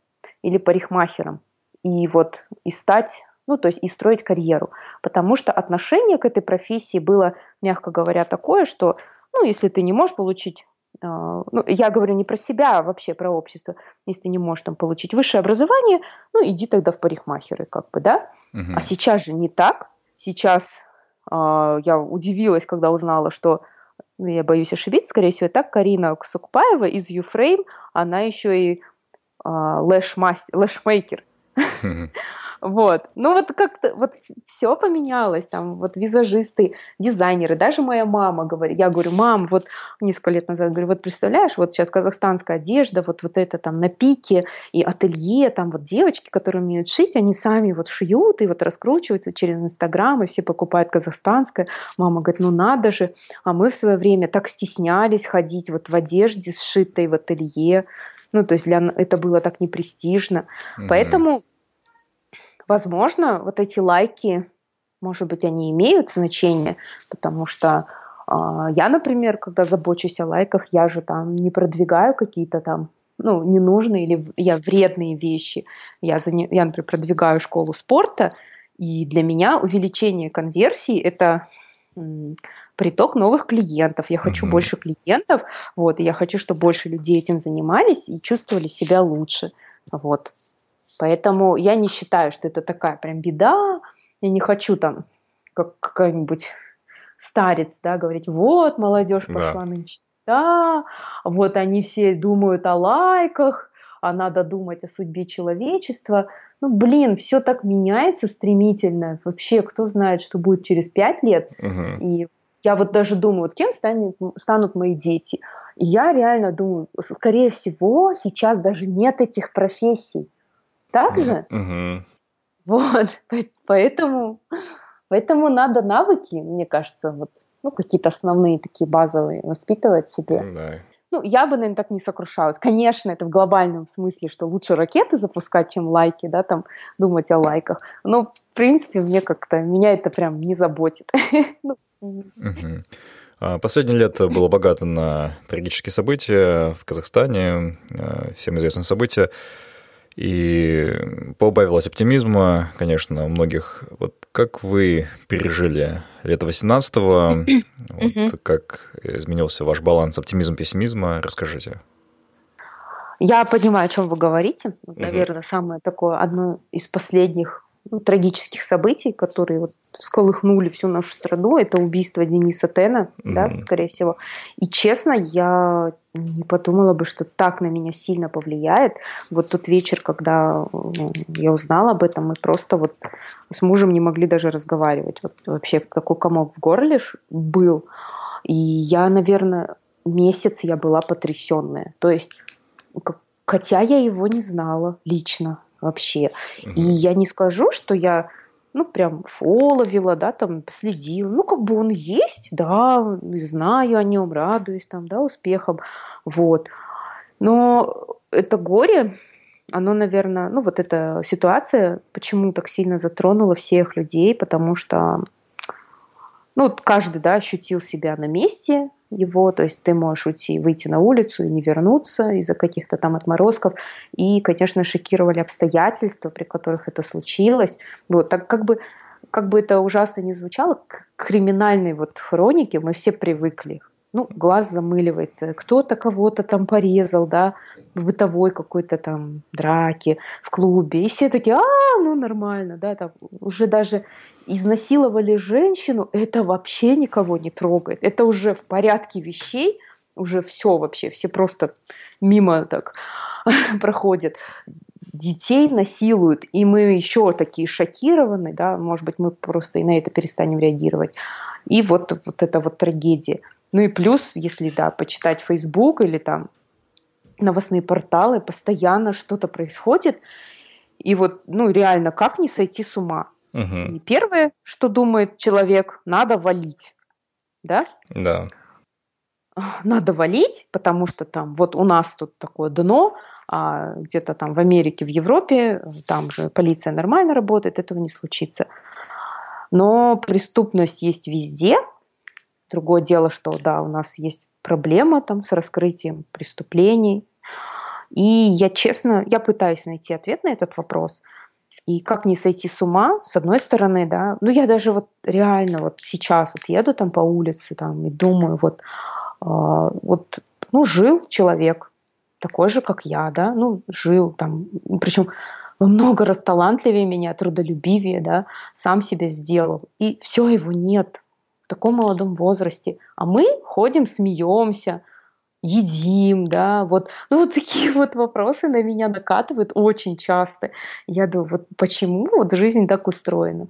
или парикмахером, и вот и стать ну, то есть и строить карьеру. Потому что отношение к этой профессии было, мягко говоря, такое, что, ну, если ты не можешь получить а, ну, я говорю не про себя, а вообще про общество. Если ты не можешь там получить высшее образование, ну, иди тогда в парикмахеры, как бы, да? Угу. А сейчас же не так. Сейчас э, я удивилась, когда узнала, что, ну, я боюсь ошибиться, скорее всего, так, Карина Ксукпаева из Юфрейм, она еще и э, lash-maker. Вот. Ну вот как-то вот все поменялось, там вот визажисты, дизайнеры, даже моя мама говорит, я говорю, мам, вот несколько лет назад, говорю, вот представляешь, вот сейчас казахстанская одежда, вот, вот это там на пике и ателье, там вот девочки, которые умеют шить, они сами вот шьют и вот раскручиваются через Инстаграм, и все покупают казахстанское. Мама говорит, ну надо же, а мы в свое время так стеснялись ходить вот в одежде сшитой в ателье, ну, то есть для это было так непрестижно. Mm-hmm. Поэтому Возможно, вот эти лайки, может быть, они имеют значение, потому что э, я, например, когда забочусь о лайках, я же там не продвигаю какие-то там ну, ненужные или я вредные вещи. Я, я, например, продвигаю школу спорта, и для меня увеличение конверсии – это приток новых клиентов. Я хочу uh-huh. больше клиентов, вот, и я хочу, чтобы больше людей этим занимались и чувствовали себя лучше. Вот. Поэтому я не считаю, что это такая прям беда. Я не хочу там как какой-нибудь старец, да, говорить, вот, молодежь пошла да. нынче. Да, вот они все думают о лайках, а надо думать о судьбе человечества. Ну, блин, все так меняется стремительно. Вообще, кто знает, что будет через пять лет. Угу. И я вот даже думаю, вот кем станет, станут мои дети. И я реально думаю, скорее всего, сейчас даже нет этих профессий так же. Угу. Вот, поэтому, поэтому надо навыки, мне кажется, вот, ну, какие-то основные такие базовые воспитывать себе. Да. Ну, я бы, наверное, так не сокрушалась. Конечно, это в глобальном смысле, что лучше ракеты запускать, чем лайки, да, там, думать о лайках. Но, в принципе, мне как-то, меня это прям не заботит. Ну, а, последние лет было богато на трагические события в Казахстане, а, всем известные события. И поубавилось оптимизма, конечно, у многих. Вот как вы пережили лето 18-го? Вот как изменился ваш баланс оптимизма-пессимизма? Расскажите. Я понимаю, о чем вы говорите. Наверное, самое такое, одно из последних ну, трагических событий, которые вот сколыхнули всю нашу страну, это убийство Дениса Тена, mm-hmm. да, скорее всего. И честно, я не подумала бы, что так на меня сильно повлияет. Вот тот вечер, когда ну, я узнала об этом, мы просто вот с мужем не могли даже разговаривать. Вот вообще такой комок в горле был. И я, наверное, месяц я была потрясенная. То есть, хотя я его не знала лично, вообще. Угу. И я не скажу, что я ну, прям фоловила, да, там, следила. Ну, как бы он есть, да, знаю о нем, радуюсь там, да, успехам, вот. Но это горе, оно, наверное, ну, вот эта ситуация, почему так сильно затронула всех людей, потому что, ну, каждый, да, ощутил себя на месте, его, то есть ты можешь уйти, выйти на улицу и не вернуться из-за каких-то там отморозков. И, конечно, шокировали обстоятельства, при которых это случилось. Вот, так как бы, как бы это ужасно не звучало, к криминальной вот хронике мы все привыкли ну, глаз замыливается, кто-то кого-то там порезал, да, в бытовой какой-то там драке, в клубе, и все такие, а, ну, нормально, да, там уже даже изнасиловали женщину, это вообще никого не трогает, это уже в порядке вещей, уже все вообще, все просто мимо так проходят. Детей насилуют, и мы еще такие шокированы, да, может быть, мы просто и на это перестанем реагировать. И вот, вот эта вот трагедия. Ну и плюс, если, да, почитать Facebook или там новостные порталы, постоянно что-то происходит. И вот, ну, реально, как не сойти с ума? Угу. И первое, что думает человек, надо валить. Да? Да. Надо валить, потому что там вот у нас тут такое дно, а где-то там в Америке, в Европе, там же полиция нормально работает, этого не случится. Но преступность есть везде, Другое дело, что да, у нас есть проблема там с раскрытием преступлений. И я честно, я пытаюсь найти ответ на этот вопрос. И как не сойти с ума, с одной стороны, да, ну я даже вот реально вот сейчас вот еду там по улице там и думаю, вот, э, вот, ну жил человек, такой же, как я, да, ну жил там, причем во много раз талантливее меня, трудолюбивее, да, сам себя сделал. И все его нет в таком молодом возрасте. А мы ходим, смеемся, едим, да, вот, ну вот такие вот вопросы на меня накатывают очень часто. Я думаю, вот почему вот жизнь так устроена?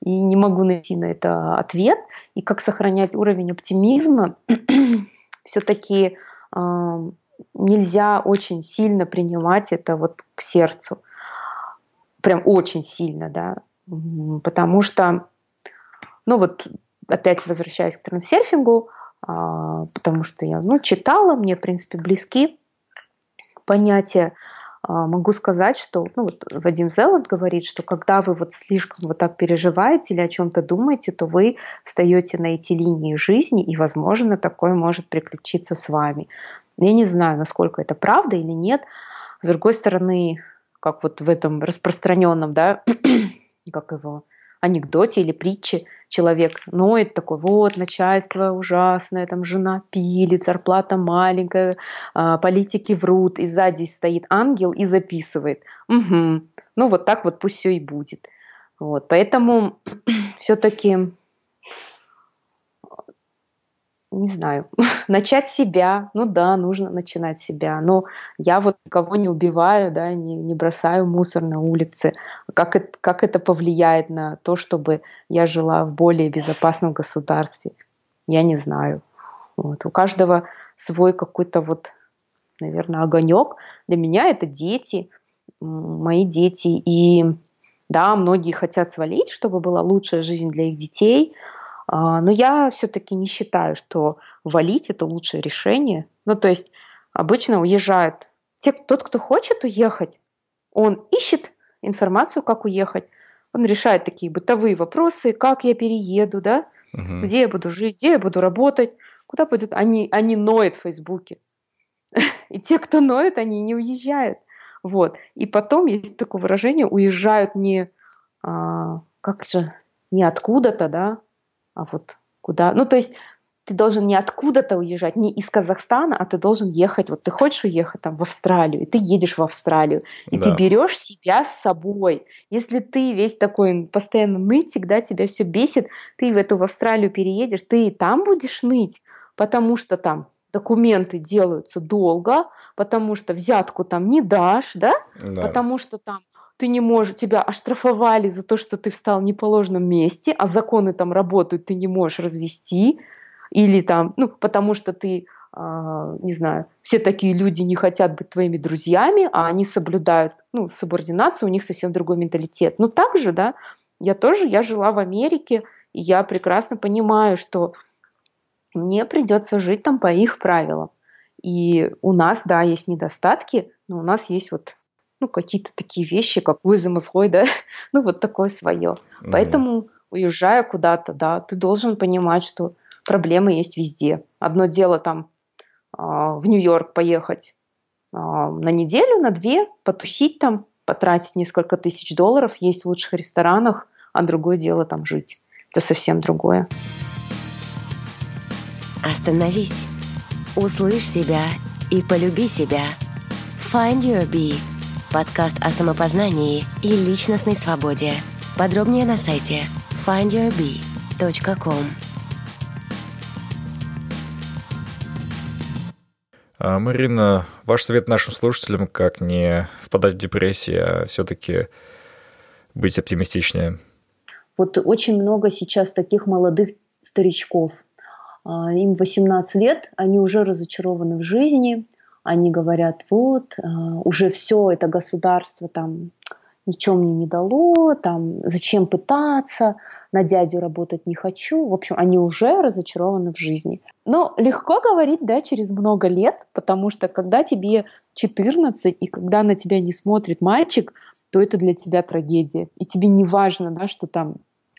И не могу найти на это ответ. И как сохранять уровень оптимизма, все-таки э, нельзя очень сильно принимать это вот к сердцу. Прям очень сильно, да, потому что, ну вот опять возвращаясь к трансерфингу, а, потому что я ну, читала, мне, в принципе, близки понятия. А, могу сказать, что ну, вот Вадим Зеланд говорит, что когда вы вот слишком вот так переживаете или о чем-то думаете, то вы встаете на эти линии жизни, и, возможно, такое может приключиться с вами. Я не знаю, насколько это правда или нет. С другой стороны, как вот в этом распространенном, да, как его, анекдоте или притче человек ноет такой, вот, начальство ужасное, там жена пилит, зарплата маленькая, а, политики врут, и сзади стоит ангел и записывает. Угу. Ну, вот так вот пусть все и будет. Вот, поэтому все-таки не знаю, начать себя. Ну да, нужно начинать себя. Но я вот никого не убиваю, да, не, не бросаю мусор на улице. Как это, как это повлияет на то, чтобы я жила в более безопасном государстве? Я не знаю. Вот. У каждого свой какой-то вот, наверное, огонек. Для меня это дети, мои дети. И да, многие хотят свалить, чтобы была лучшая жизнь для их детей – но я все-таки не считаю, что валить это лучшее решение. Ну, то есть обычно уезжают те, тот, кто хочет уехать, он ищет информацию, как уехать. Он решает такие бытовые вопросы, как я перееду, да, угу. где я буду жить, где я буду работать, куда пойдут. Они, они ноют в Фейсбуке. И те, кто ноет, они не уезжают. Вот. И потом есть такое выражение, уезжают не, а, как же, не откуда-то, да, а вот куда. Ну, то есть ты должен не откуда-то уезжать, не из Казахстана, а ты должен ехать. Вот ты хочешь уехать там в Австралию, и ты едешь в Австралию, и да. ты берешь себя с собой. Если ты весь такой постоянно нытик, да, тебя все бесит, ты в эту в Австралию переедешь, ты и там будешь ныть, потому что там документы делаются долго, потому что взятку там не дашь, да, да. потому что там ты не можешь, тебя оштрафовали за то, что ты встал в неположенном месте, а законы там работают, ты не можешь развести, или там, ну, потому что ты, э, не знаю, все такие люди не хотят быть твоими друзьями, а они соблюдают, ну, субординацию, у них совсем другой менталитет. Ну, так же, да, я тоже, я жила в Америке, и я прекрасно понимаю, что мне придется жить там по их правилам. И у нас, да, есть недостатки, но у нас есть вот ну, какие-то такие вещи, как вы замыслой, да, ну, вот такое свое. Mm-hmm. Поэтому, уезжая куда-то, да, ты должен понимать, что проблемы есть везде. Одно дело там э, в Нью-Йорк поехать э, на неделю, на две, потусить там, потратить несколько тысяч долларов, есть в лучших ресторанах, а другое дело там жить. Это совсем другое. Остановись, услышь себя и полюби себя. Find your bee – Подкаст о самопознании и личностной свободе. Подробнее на сайте findyourbee.com. А, Марина, ваш совет нашим слушателям, как не впадать в депрессию, а все-таки быть оптимистичнее? Вот очень много сейчас таких молодых старичков. А, им 18 лет, они уже разочарованы в жизни, они говорят, вот, э, уже все это государство там ничего мне не дало, там, зачем пытаться, на дядю работать не хочу. В общем, они уже разочарованы в жизни. Но легко говорить, да, через много лет, потому что когда тебе 14, и когда на тебя не смотрит мальчик, то это для тебя трагедия. И тебе не важно, да, что там,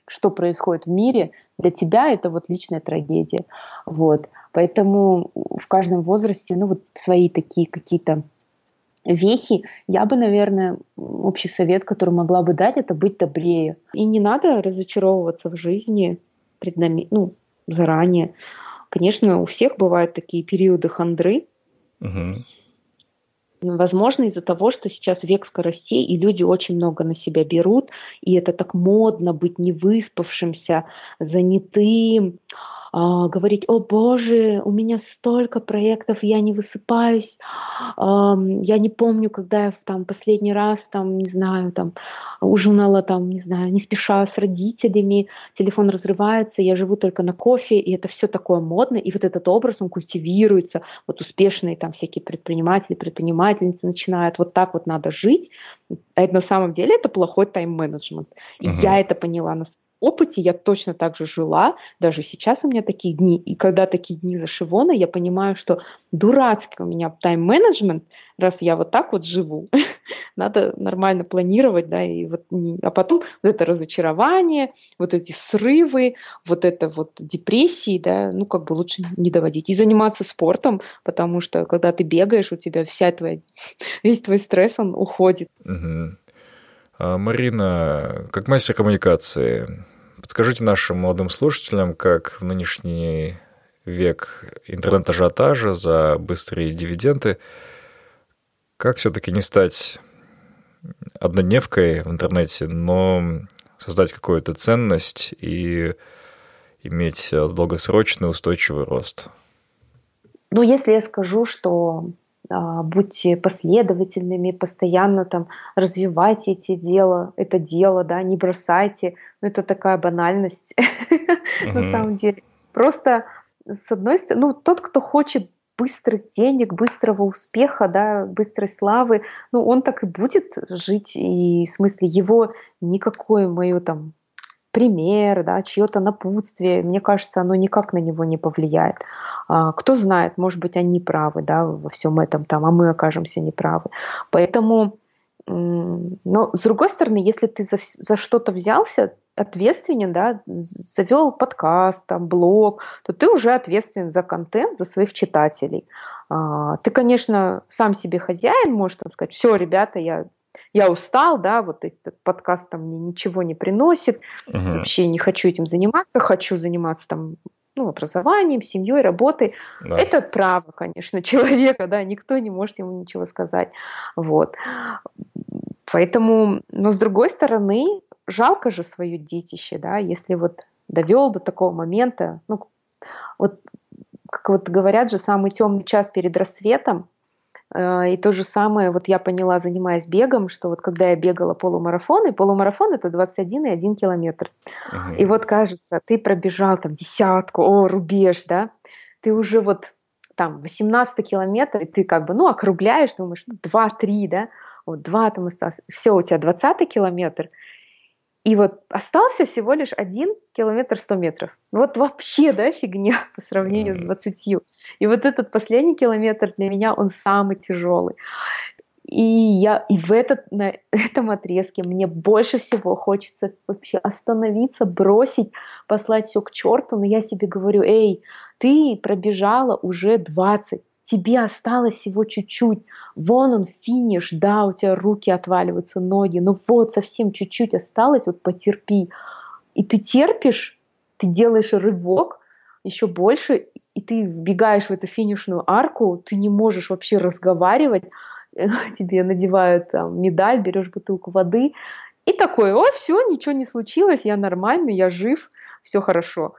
что происходит в мире, для тебя это вот личная трагедия. Вот. Поэтому в каждом возрасте, ну вот свои такие какие-то вехи, я бы, наверное, общий совет, который могла бы дать, это быть добрее. И не надо разочаровываться в жизни преднами... ну, заранее. Конечно, у всех бывают такие периоды хандры. Угу. Возможно, из-за того, что сейчас век скоростей, и люди очень много на себя берут, и это так модно быть невыспавшимся, занятым, говорить, о боже, у меня столько проектов, я не высыпаюсь, а, я не помню, когда я там последний раз, там, не знаю, там, ужинала там, не знаю, не спеша с родителями, телефон разрывается, я живу только на кофе, и это все такое модно, и вот этот образ, он культивируется, вот успешные там всякие предприниматели, предпринимательницы начинают, вот так вот надо жить, а это на самом деле это плохой тайм-менеджмент. И uh-huh. я это поняла на опыте я точно так же жила, даже сейчас у меня такие дни, и когда такие дни за Шивона, я понимаю, что дурацкий у меня тайм-менеджмент, раз я вот так вот живу, надо нормально планировать, да, и вот, а потом вот это разочарование, вот эти срывы, вот это вот депрессии, да, ну, как бы лучше не доводить. И заниматься спортом, потому что, когда ты бегаешь, у тебя вся твоя, весь твой стресс, он уходит. А, Марина, как мастер коммуникации, подскажите нашим молодым слушателям, как в нынешний век интернет-ажиотажа за быстрые дивиденды, как все-таки не стать однодневкой в интернете, но создать какую-то ценность и иметь долгосрочный устойчивый рост? Ну, если я скажу, что будьте последовательными, постоянно там развивайте эти дела, это дело, да, не бросайте. Ну, это такая банальность на самом деле. Просто с одной стороны, ну, тот, кто хочет быстрых денег, быстрого успеха, да, быстрой славы, ну, он так и будет жить, и в смысле его никакое мое там пример, да, чье-то напутствие, мне кажется, оно никак на него не повлияет. А, кто знает, может быть, они правы да, во всем этом, там, а мы окажемся неправы. Поэтому, но с другой стороны, если ты за, за что-то взялся, ответственен, да, завел подкаст, там, блог, то ты уже ответственен за контент, за своих читателей. А, ты, конечно, сам себе хозяин, можешь там сказать, все, ребята, я я устал, да, вот этот подкаст там мне ничего не приносит, uh-huh. вообще не хочу этим заниматься, хочу заниматься там ну, образованием, семьей, работой. Да. Это право, конечно, человека, да, никто не может ему ничего сказать. Вот. Поэтому, но с другой стороны, жалко же свое детище, да, если вот довел до такого момента, ну, вот, как вот говорят же, самый темный час перед рассветом, и то же самое, вот я поняла, занимаясь бегом, что вот когда я бегала полумарафон, и полумарафон это 21,1 километр. Uh-huh. И вот кажется, ты пробежал там десятку, о, рубеж, да, ты уже вот там 18 километр, и ты как бы, ну, округляешь, думаешь, ну, 2-3, да, вот 2 там осталось, все, у тебя 20 километр, и вот остался всего лишь один километр сто метров. Ну вот вообще, да, фигня по сравнению с двадцатью. И вот этот последний километр для меня, он самый тяжелый. И я и в этот, на этом отрезке мне больше всего хочется вообще остановиться, бросить, послать все к черту, но я себе говорю, эй, ты пробежала уже 20, тебе осталось всего чуть-чуть. Вон он, финиш, да, у тебя руки отваливаются, ноги, но вот совсем чуть-чуть осталось, вот потерпи. И ты терпишь, ты делаешь рывок еще больше, и ты вбегаешь в эту финишную арку, ты не можешь вообще разговаривать, тебе надевают там, медаль, берешь бутылку воды, и такой, о, все, ничего не случилось, я нормальный, я жив, все хорошо.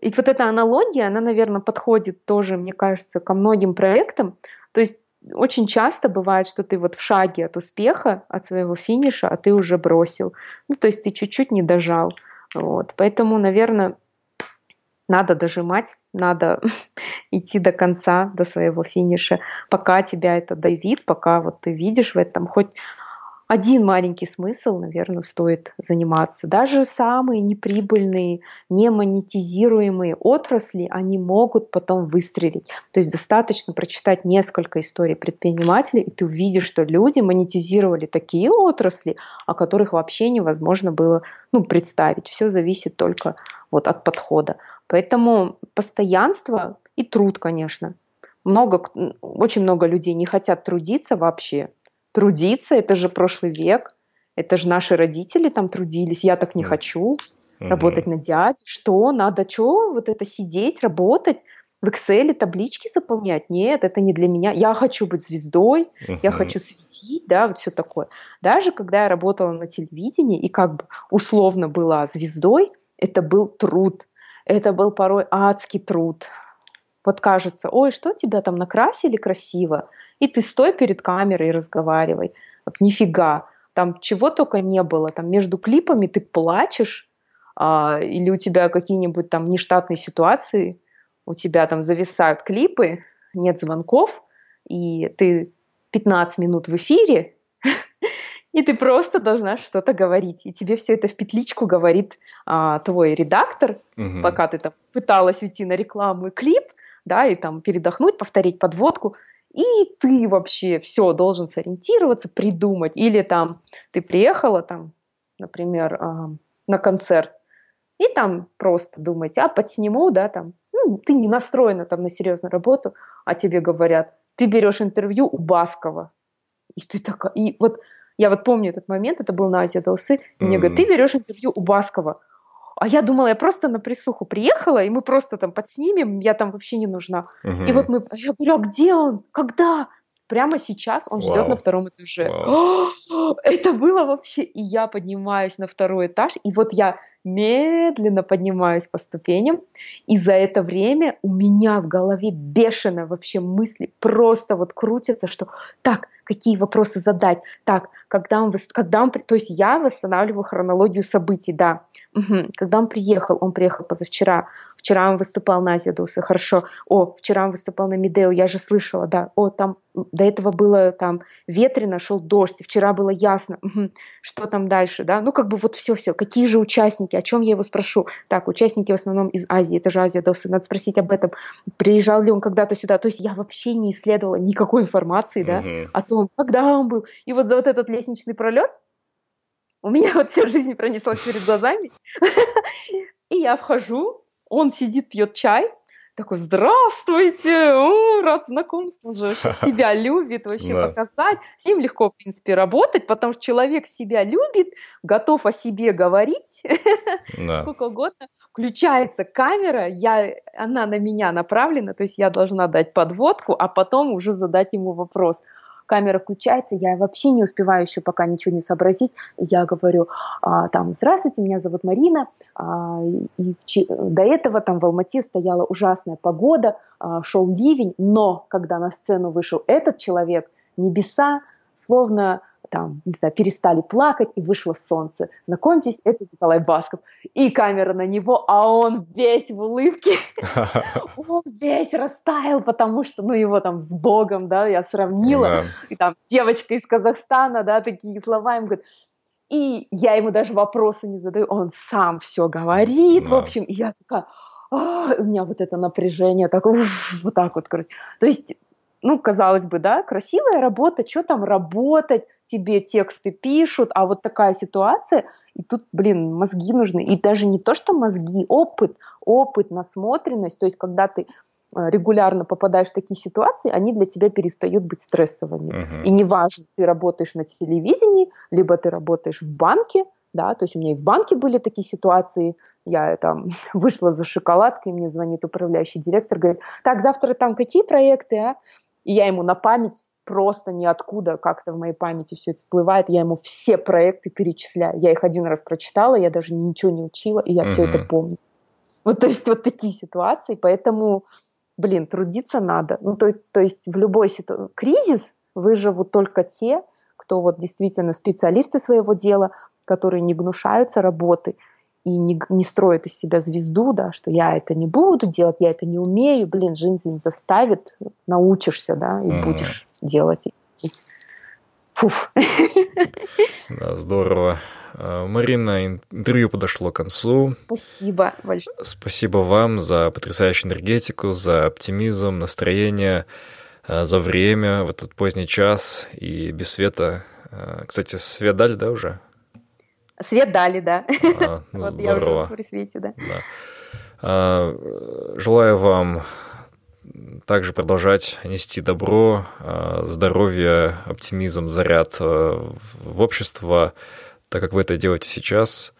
И вот эта аналогия, она, наверное, подходит тоже, мне кажется, ко многим проектам. То есть очень часто бывает, что ты вот в шаге от успеха, от своего финиша, а ты уже бросил. Ну, то есть ты чуть-чуть не дожал. Вот. Поэтому, наверное, надо дожимать, надо идти до конца, до своего финиша, пока тебя это давит, пока вот ты видишь в этом хоть один маленький смысл, наверное, стоит заниматься. Даже самые неприбыльные, не монетизируемые отрасли, они могут потом выстрелить. То есть достаточно прочитать несколько историй предпринимателей, и ты увидишь, что люди монетизировали такие отрасли, о которых вообще невозможно было ну, представить. Все зависит только вот от подхода. Поэтому постоянство и труд, конечно. Много, очень много людей не хотят трудиться вообще, трудиться, это же прошлый век. Это же наши родители там трудились, я так не хочу работать на дядь. Что, надо что, вот это сидеть, работать? в Excel таблички заполнять. Нет, это не для меня. Я хочу быть звездой, uh-huh. я хочу светить, да, вот все такое. Даже когда я работала на телевидении и как бы условно была звездой, это был труд. Это был порой адский труд. Вот кажется, ой, что тебя там накрасили красиво, и ты стой перед камерой и разговаривай. Вот нифига, там чего только не было, там между клипами ты плачешь, а, или у тебя какие-нибудь там нештатные ситуации, у тебя там зависают клипы, нет звонков, и ты 15 минут в эфире, и ты просто должна что-то говорить. И тебе все это в петличку говорит а, твой редактор, угу. пока ты там пыталась уйти на рекламу и клип, да, и там передохнуть, повторить подводку. И ты вообще все должен сориентироваться, придумать. Или там ты приехала там, например, на концерт, и там просто думаете, а подсниму, да, там ну, ты не настроена там на серьезную работу, а тебе говорят, ты берешь интервью у Баскова. И ты такая, и вот я вот помню этот момент, это был на Азия Долсы, и мне говорят, ты берешь интервью у Баскова. А я думала, я просто на присуху приехала, и мы просто там подснимем, я там вообще не нужна. Uh-huh. И вот мы, я говорю, а где он? Когда? Прямо сейчас он ждет на втором этаже. Это было вообще... И я поднимаюсь на второй этаж, и вот я медленно поднимаюсь по ступеням, и за это время у меня в голове бешено вообще мысли просто вот крутятся, что так, какие вопросы задать, так, когда он, когда он, то есть я восстанавливаю хронологию событий, да, угу. когда он приехал, он приехал позавчера, вчера он выступал на Азиадусе, хорошо, о, вчера он выступал на Медео, я же слышала, да, о, там до этого было там ветрено, шел дождь, вчера было ясно, угу. что там дальше, да, ну как бы вот все-все, какие же участники, о чем я его спрошу, так, участники в основном из Азии, это же Азия Досы, надо спросить об этом, приезжал ли он когда-то сюда, то есть я вообще не исследовала никакой информации, да, угу. о том, когда он был, и вот за вот этот лестничный пролет у меня вот вся жизнь пронеслась перед глазами, и я вхожу, он сидит, пьет чай, такой, здравствуйте, о, рад знакомству, же себя любит вообще да. показать. С ним легко, в принципе, работать, потому что человек себя любит, готов о себе говорить да. сколько угодно. Включается камера, я, она на меня направлена, то есть я должна дать подводку, а потом уже задать ему вопрос – камера включается, я вообще не успеваю еще пока ничего не сообразить. Я говорю, а, там, здравствуйте, меня зовут Марина. А, и до этого там в Алмате стояла ужасная погода, а, шел ливень, но когда на сцену вышел этот человек, небеса словно там, не знаю, перестали плакать, и вышло солнце. Знакомьтесь, это Николай Басков. И камера на него, а он весь в улыбке. Он весь растаял, потому что, ну, его там с Богом, да, я сравнила. И там девочка из Казахстана, да, такие слова им говорит. И я ему даже вопросы не задаю, он сам все говорит, в общем. И я такая, «А, у меня вот это напряжение, так, вот так вот, короче. То есть ну, казалось бы, да, красивая работа, что там работать, тебе тексты пишут, а вот такая ситуация, и тут, блин, мозги нужны. И даже не то, что мозги, опыт, опыт, насмотренность, то есть когда ты э, регулярно попадаешь в такие ситуации, они для тебя перестают быть стрессовыми. Uh-huh. И неважно, ты работаешь на телевидении, либо ты работаешь в банке, да, то есть у меня и в банке были такие ситуации, я там вышла за шоколадкой, мне звонит управляющий директор, говорит, так, завтра там какие проекты, а? И я ему на память просто ниоткуда как-то в моей памяти все это всплывает. Я ему все проекты перечисляю. Я их один раз прочитала, я даже ничего не учила, и я uh-huh. все это помню. Вот, то есть, вот такие ситуации, поэтому, блин, трудиться надо. Ну, то, то есть, в любой ситуации, кризис выживут только те, кто вот действительно специалисты своего дела, которые не гнушаются работы, и не, не строит из себя звезду, да, что я это не буду делать, я это не умею, блин, жизнь заставит, научишься, да, и mm будешь делать. Фуф. Да, здорово. А, Марина, интервью подошло к концу. Спасибо большое. Спасибо вам за потрясающую энергетику, за оптимизм, настроение, а, за время в этот поздний час и без света. А, кстати, свет дали, да, уже? Свет дали, да. А, вот я уже при свете, да. да. А, желаю вам также продолжать нести добро, э, здоровье, оптимизм, заряд э, в общество, так как вы это делаете сейчас.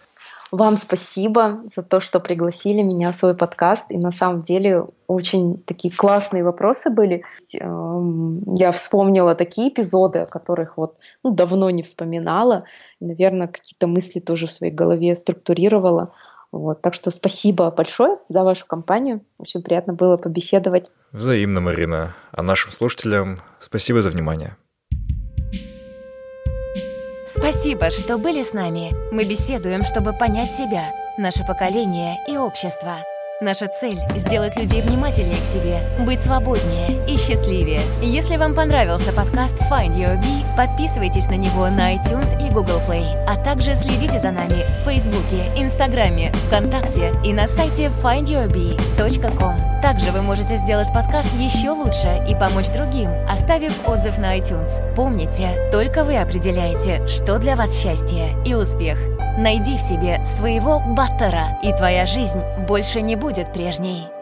Вам спасибо за то, что пригласили меня в свой подкаст. И на самом деле очень такие классные вопросы были. Эм, я вспомнила такие эпизоды, о которых вот ну, давно не вспоминала. И, наверное, какие-то мысли тоже в своей голове структурировала. Вот, так что спасибо большое за вашу компанию. Очень приятно было побеседовать. Взаимно, Марина. А нашим слушателям спасибо за внимание. Спасибо, что были с нами. Мы беседуем, чтобы понять себя, наше поколение и общество. Наша цель — сделать людей внимательнее к себе, быть свободнее и счастливее. Если вам понравился подкаст Find Your Bee, подписывайтесь на него на iTunes и Google Play, а также следите за нами в Фейсбуке, Инстаграме, ВКонтакте и на сайте findyourbee.com. Также вы можете сделать подкаст еще лучше и помочь другим, оставив отзыв на iTunes. Помните, только вы определяете, что для вас счастье и успех. Найди в себе своего баттера, и твоя жизнь больше не будет прежней.